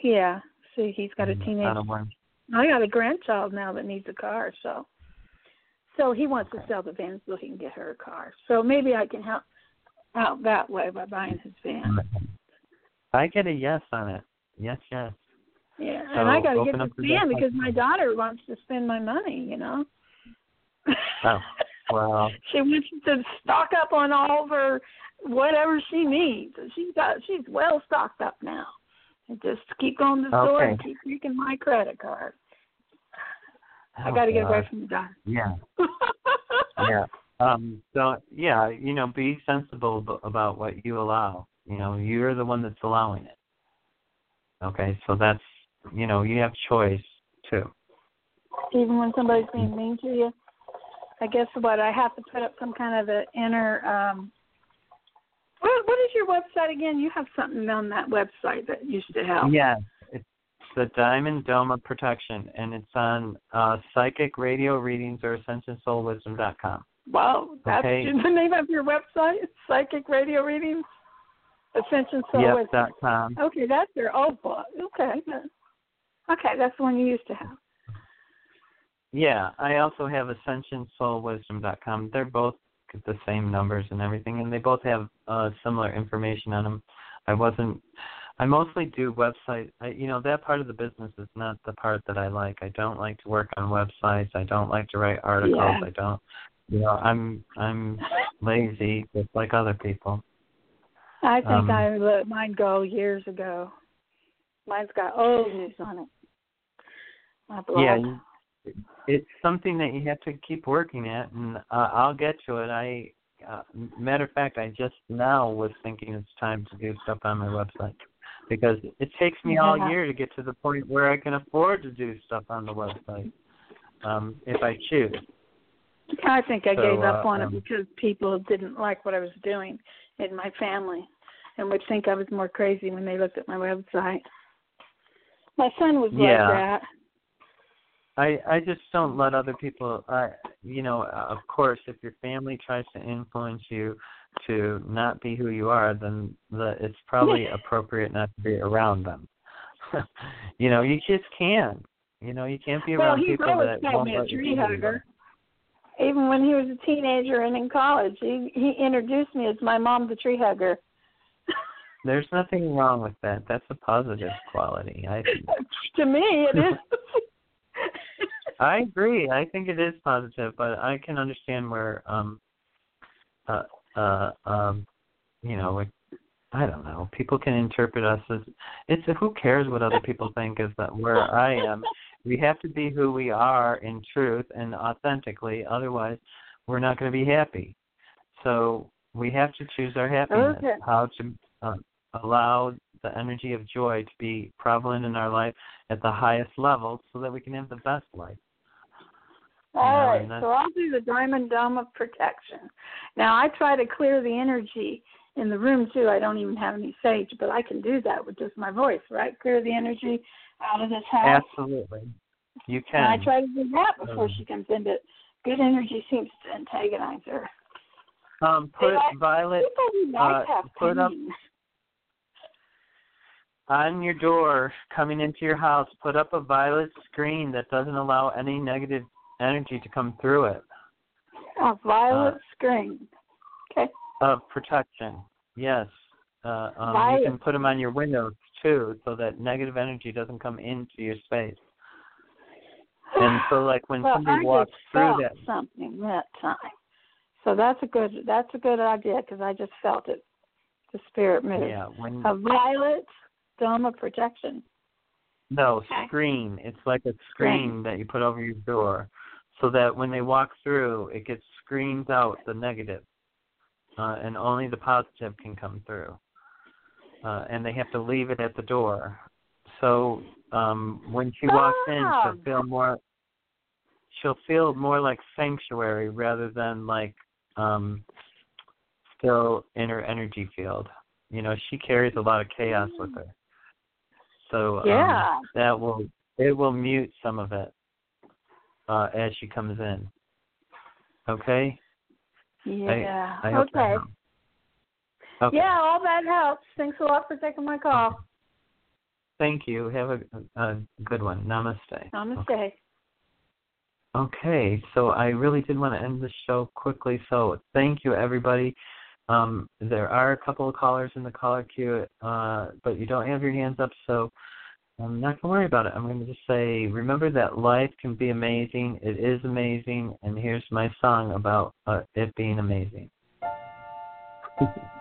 [SPEAKER 9] yeah, see, he's got a mm,
[SPEAKER 2] teenage. A Wednesday.
[SPEAKER 9] I got a grandchild now that needs a car, so so he wants to sell the van so he can get her a car. So maybe I can help out that way by buying his van.
[SPEAKER 2] I get a yes on it. Yes, yes.
[SPEAKER 9] Yeah,
[SPEAKER 2] So
[SPEAKER 9] and I got to get
[SPEAKER 2] the
[SPEAKER 9] van because my daughter wants to spend my money. You know.
[SPEAKER 2] Oh, Wow.
[SPEAKER 9] she wants to stock up on all of her whatever she needs. She's got she's well stocked up now. And just keep going to the store and keep taking my credit card. I
[SPEAKER 2] Oh,
[SPEAKER 9] got to get away from the daughter.
[SPEAKER 2] Yeah, yeah. Um. So yeah, you know, be sensible ab- about what you allow. You know, you're the one that's allowing it. Okay, so that's you know, you have choice too.
[SPEAKER 9] Even when somebody's being mean to you. I guess what I have to put up some kind of an inner um what what is your website again? You have something on that website that used to help.
[SPEAKER 2] Yes, it's the Diamond Dome of Protection, and it's on uh, Psychic Radio Readings or AscensionSoulWisdom.com.
[SPEAKER 9] Wow, that's
[SPEAKER 2] Okay.
[SPEAKER 9] the name of your website? Psychic Radio Readings? Ascension Soul
[SPEAKER 2] Yep,
[SPEAKER 9] Wisdom.
[SPEAKER 2] dot com.
[SPEAKER 9] Okay, that's your old book. Okay. Okay, that's the one you used to have.
[SPEAKER 2] Yeah, I also have AscensionSoulWisdom.com. They're both the same numbers and everything, and they both have uh, similar information on them. I wasn't. I mostly do website. I, you know, that part of the business is not the part that I like. I don't like to work on websites. I don't like to write articles.
[SPEAKER 9] Yeah.
[SPEAKER 2] I don't. You know, I'm I'm lazy, just like other people.
[SPEAKER 9] I think
[SPEAKER 2] Um,
[SPEAKER 9] I let mine go years ago. Mine's got old news on it. My blog.
[SPEAKER 2] Yeah, you, it's something that you have to keep working at, and uh, I'll get to it. I, uh, matter of fact, I just now was thinking it's time to do stuff on my website because it takes me all year to get to the point where I can afford to do stuff on the website, um, if I choose.
[SPEAKER 9] I think I
[SPEAKER 2] So,
[SPEAKER 9] gave up
[SPEAKER 2] uh,
[SPEAKER 9] on
[SPEAKER 2] um,
[SPEAKER 9] it because people didn't like what I was doing in my family and would think I was more crazy when they looked at my website. My son was
[SPEAKER 2] Yeah.
[SPEAKER 9] like that.
[SPEAKER 2] I I just don't let other people. I you know, of course, if your family tries to influence you to not be who you are, then the it's probably appropriate not to be around them. you know, you just can't. You know, you can't be around
[SPEAKER 9] he
[SPEAKER 2] people that
[SPEAKER 9] called
[SPEAKER 2] won't
[SPEAKER 9] me a
[SPEAKER 2] let you
[SPEAKER 9] tree
[SPEAKER 2] be who you
[SPEAKER 9] hugger. Even when he was a teenager and in college, he he introduced me as my mom, the tree hugger.
[SPEAKER 2] There's nothing wrong with that. That's a positive quality. I
[SPEAKER 9] to me, it is.
[SPEAKER 2] I agree. I think it is positive, but I can understand where um uh uh um you know, like I don't know. People can interpret us as it's who cares what other people think is that where I am. We have to be who we are in truth and authentically, otherwise we're not going to be happy. So we have to choose our happiness,
[SPEAKER 9] Okay.
[SPEAKER 2] how to uh, allow the energy of joy to be prevalent in our life at the highest level so that we can have the best life.
[SPEAKER 9] All right, so I'll do the diamond dome of protection. Now I try to clear the energy in the room too. I don't even have any sage, but I can do that with just my voice, right? Clear the energy out of this house.
[SPEAKER 2] Absolutely. You
[SPEAKER 9] And I try to do that before
[SPEAKER 2] Um,
[SPEAKER 9] she comes in, but good energy seems to antagonize her.
[SPEAKER 2] Um, put
[SPEAKER 9] like-
[SPEAKER 2] violet
[SPEAKER 9] People
[SPEAKER 2] uh, put up on your door coming into your house, put up a violet screen that doesn't allow any negative energy to come through it
[SPEAKER 9] a violet
[SPEAKER 2] uh,
[SPEAKER 9] screen. Okay.
[SPEAKER 2] of protection. Yes. Uh, um, you can put them on your windows too, so that negative energy doesn't come into your space. And so, like when
[SPEAKER 9] well,
[SPEAKER 2] somebody
[SPEAKER 9] I
[SPEAKER 2] walks through
[SPEAKER 9] felt
[SPEAKER 2] that,
[SPEAKER 9] something that time. So that's a good that's a good idea because I just felt it. The spirit move.
[SPEAKER 2] yeah, when
[SPEAKER 9] A violet dome of protection.
[SPEAKER 2] No,
[SPEAKER 9] Okay.
[SPEAKER 2] screen. It's like a screen that you put over your door so that when they walk through, it gets screens out the negative, uh, and only the positive can come through. Uh, and they have to leave it at the door. So um, when she walks in, she'll feel more. She'll feel more like sanctuary rather than like um, still in her energy field. You know, she carries a lot of chaos with her. So um,
[SPEAKER 9] Yeah.
[SPEAKER 2] that will it will mute some of it uh, as she comes in. Okay.
[SPEAKER 9] Yeah.
[SPEAKER 2] I that
[SPEAKER 9] okay.
[SPEAKER 2] Okay.
[SPEAKER 9] Yeah, all that helps. Thanks a lot for taking my call.
[SPEAKER 2] Thank you. Have a, a good one. Namaste.
[SPEAKER 9] Namaste.
[SPEAKER 2] Okay, so I really did want to end the show quickly. So thank you, everybody. Um, there are a couple of callers in the caller queue, uh, but you don't have your hands up, so I'm not going to worry about it. I'm going to just say, remember that life can be amazing. It is amazing, and here's my song about uh, it being amazing.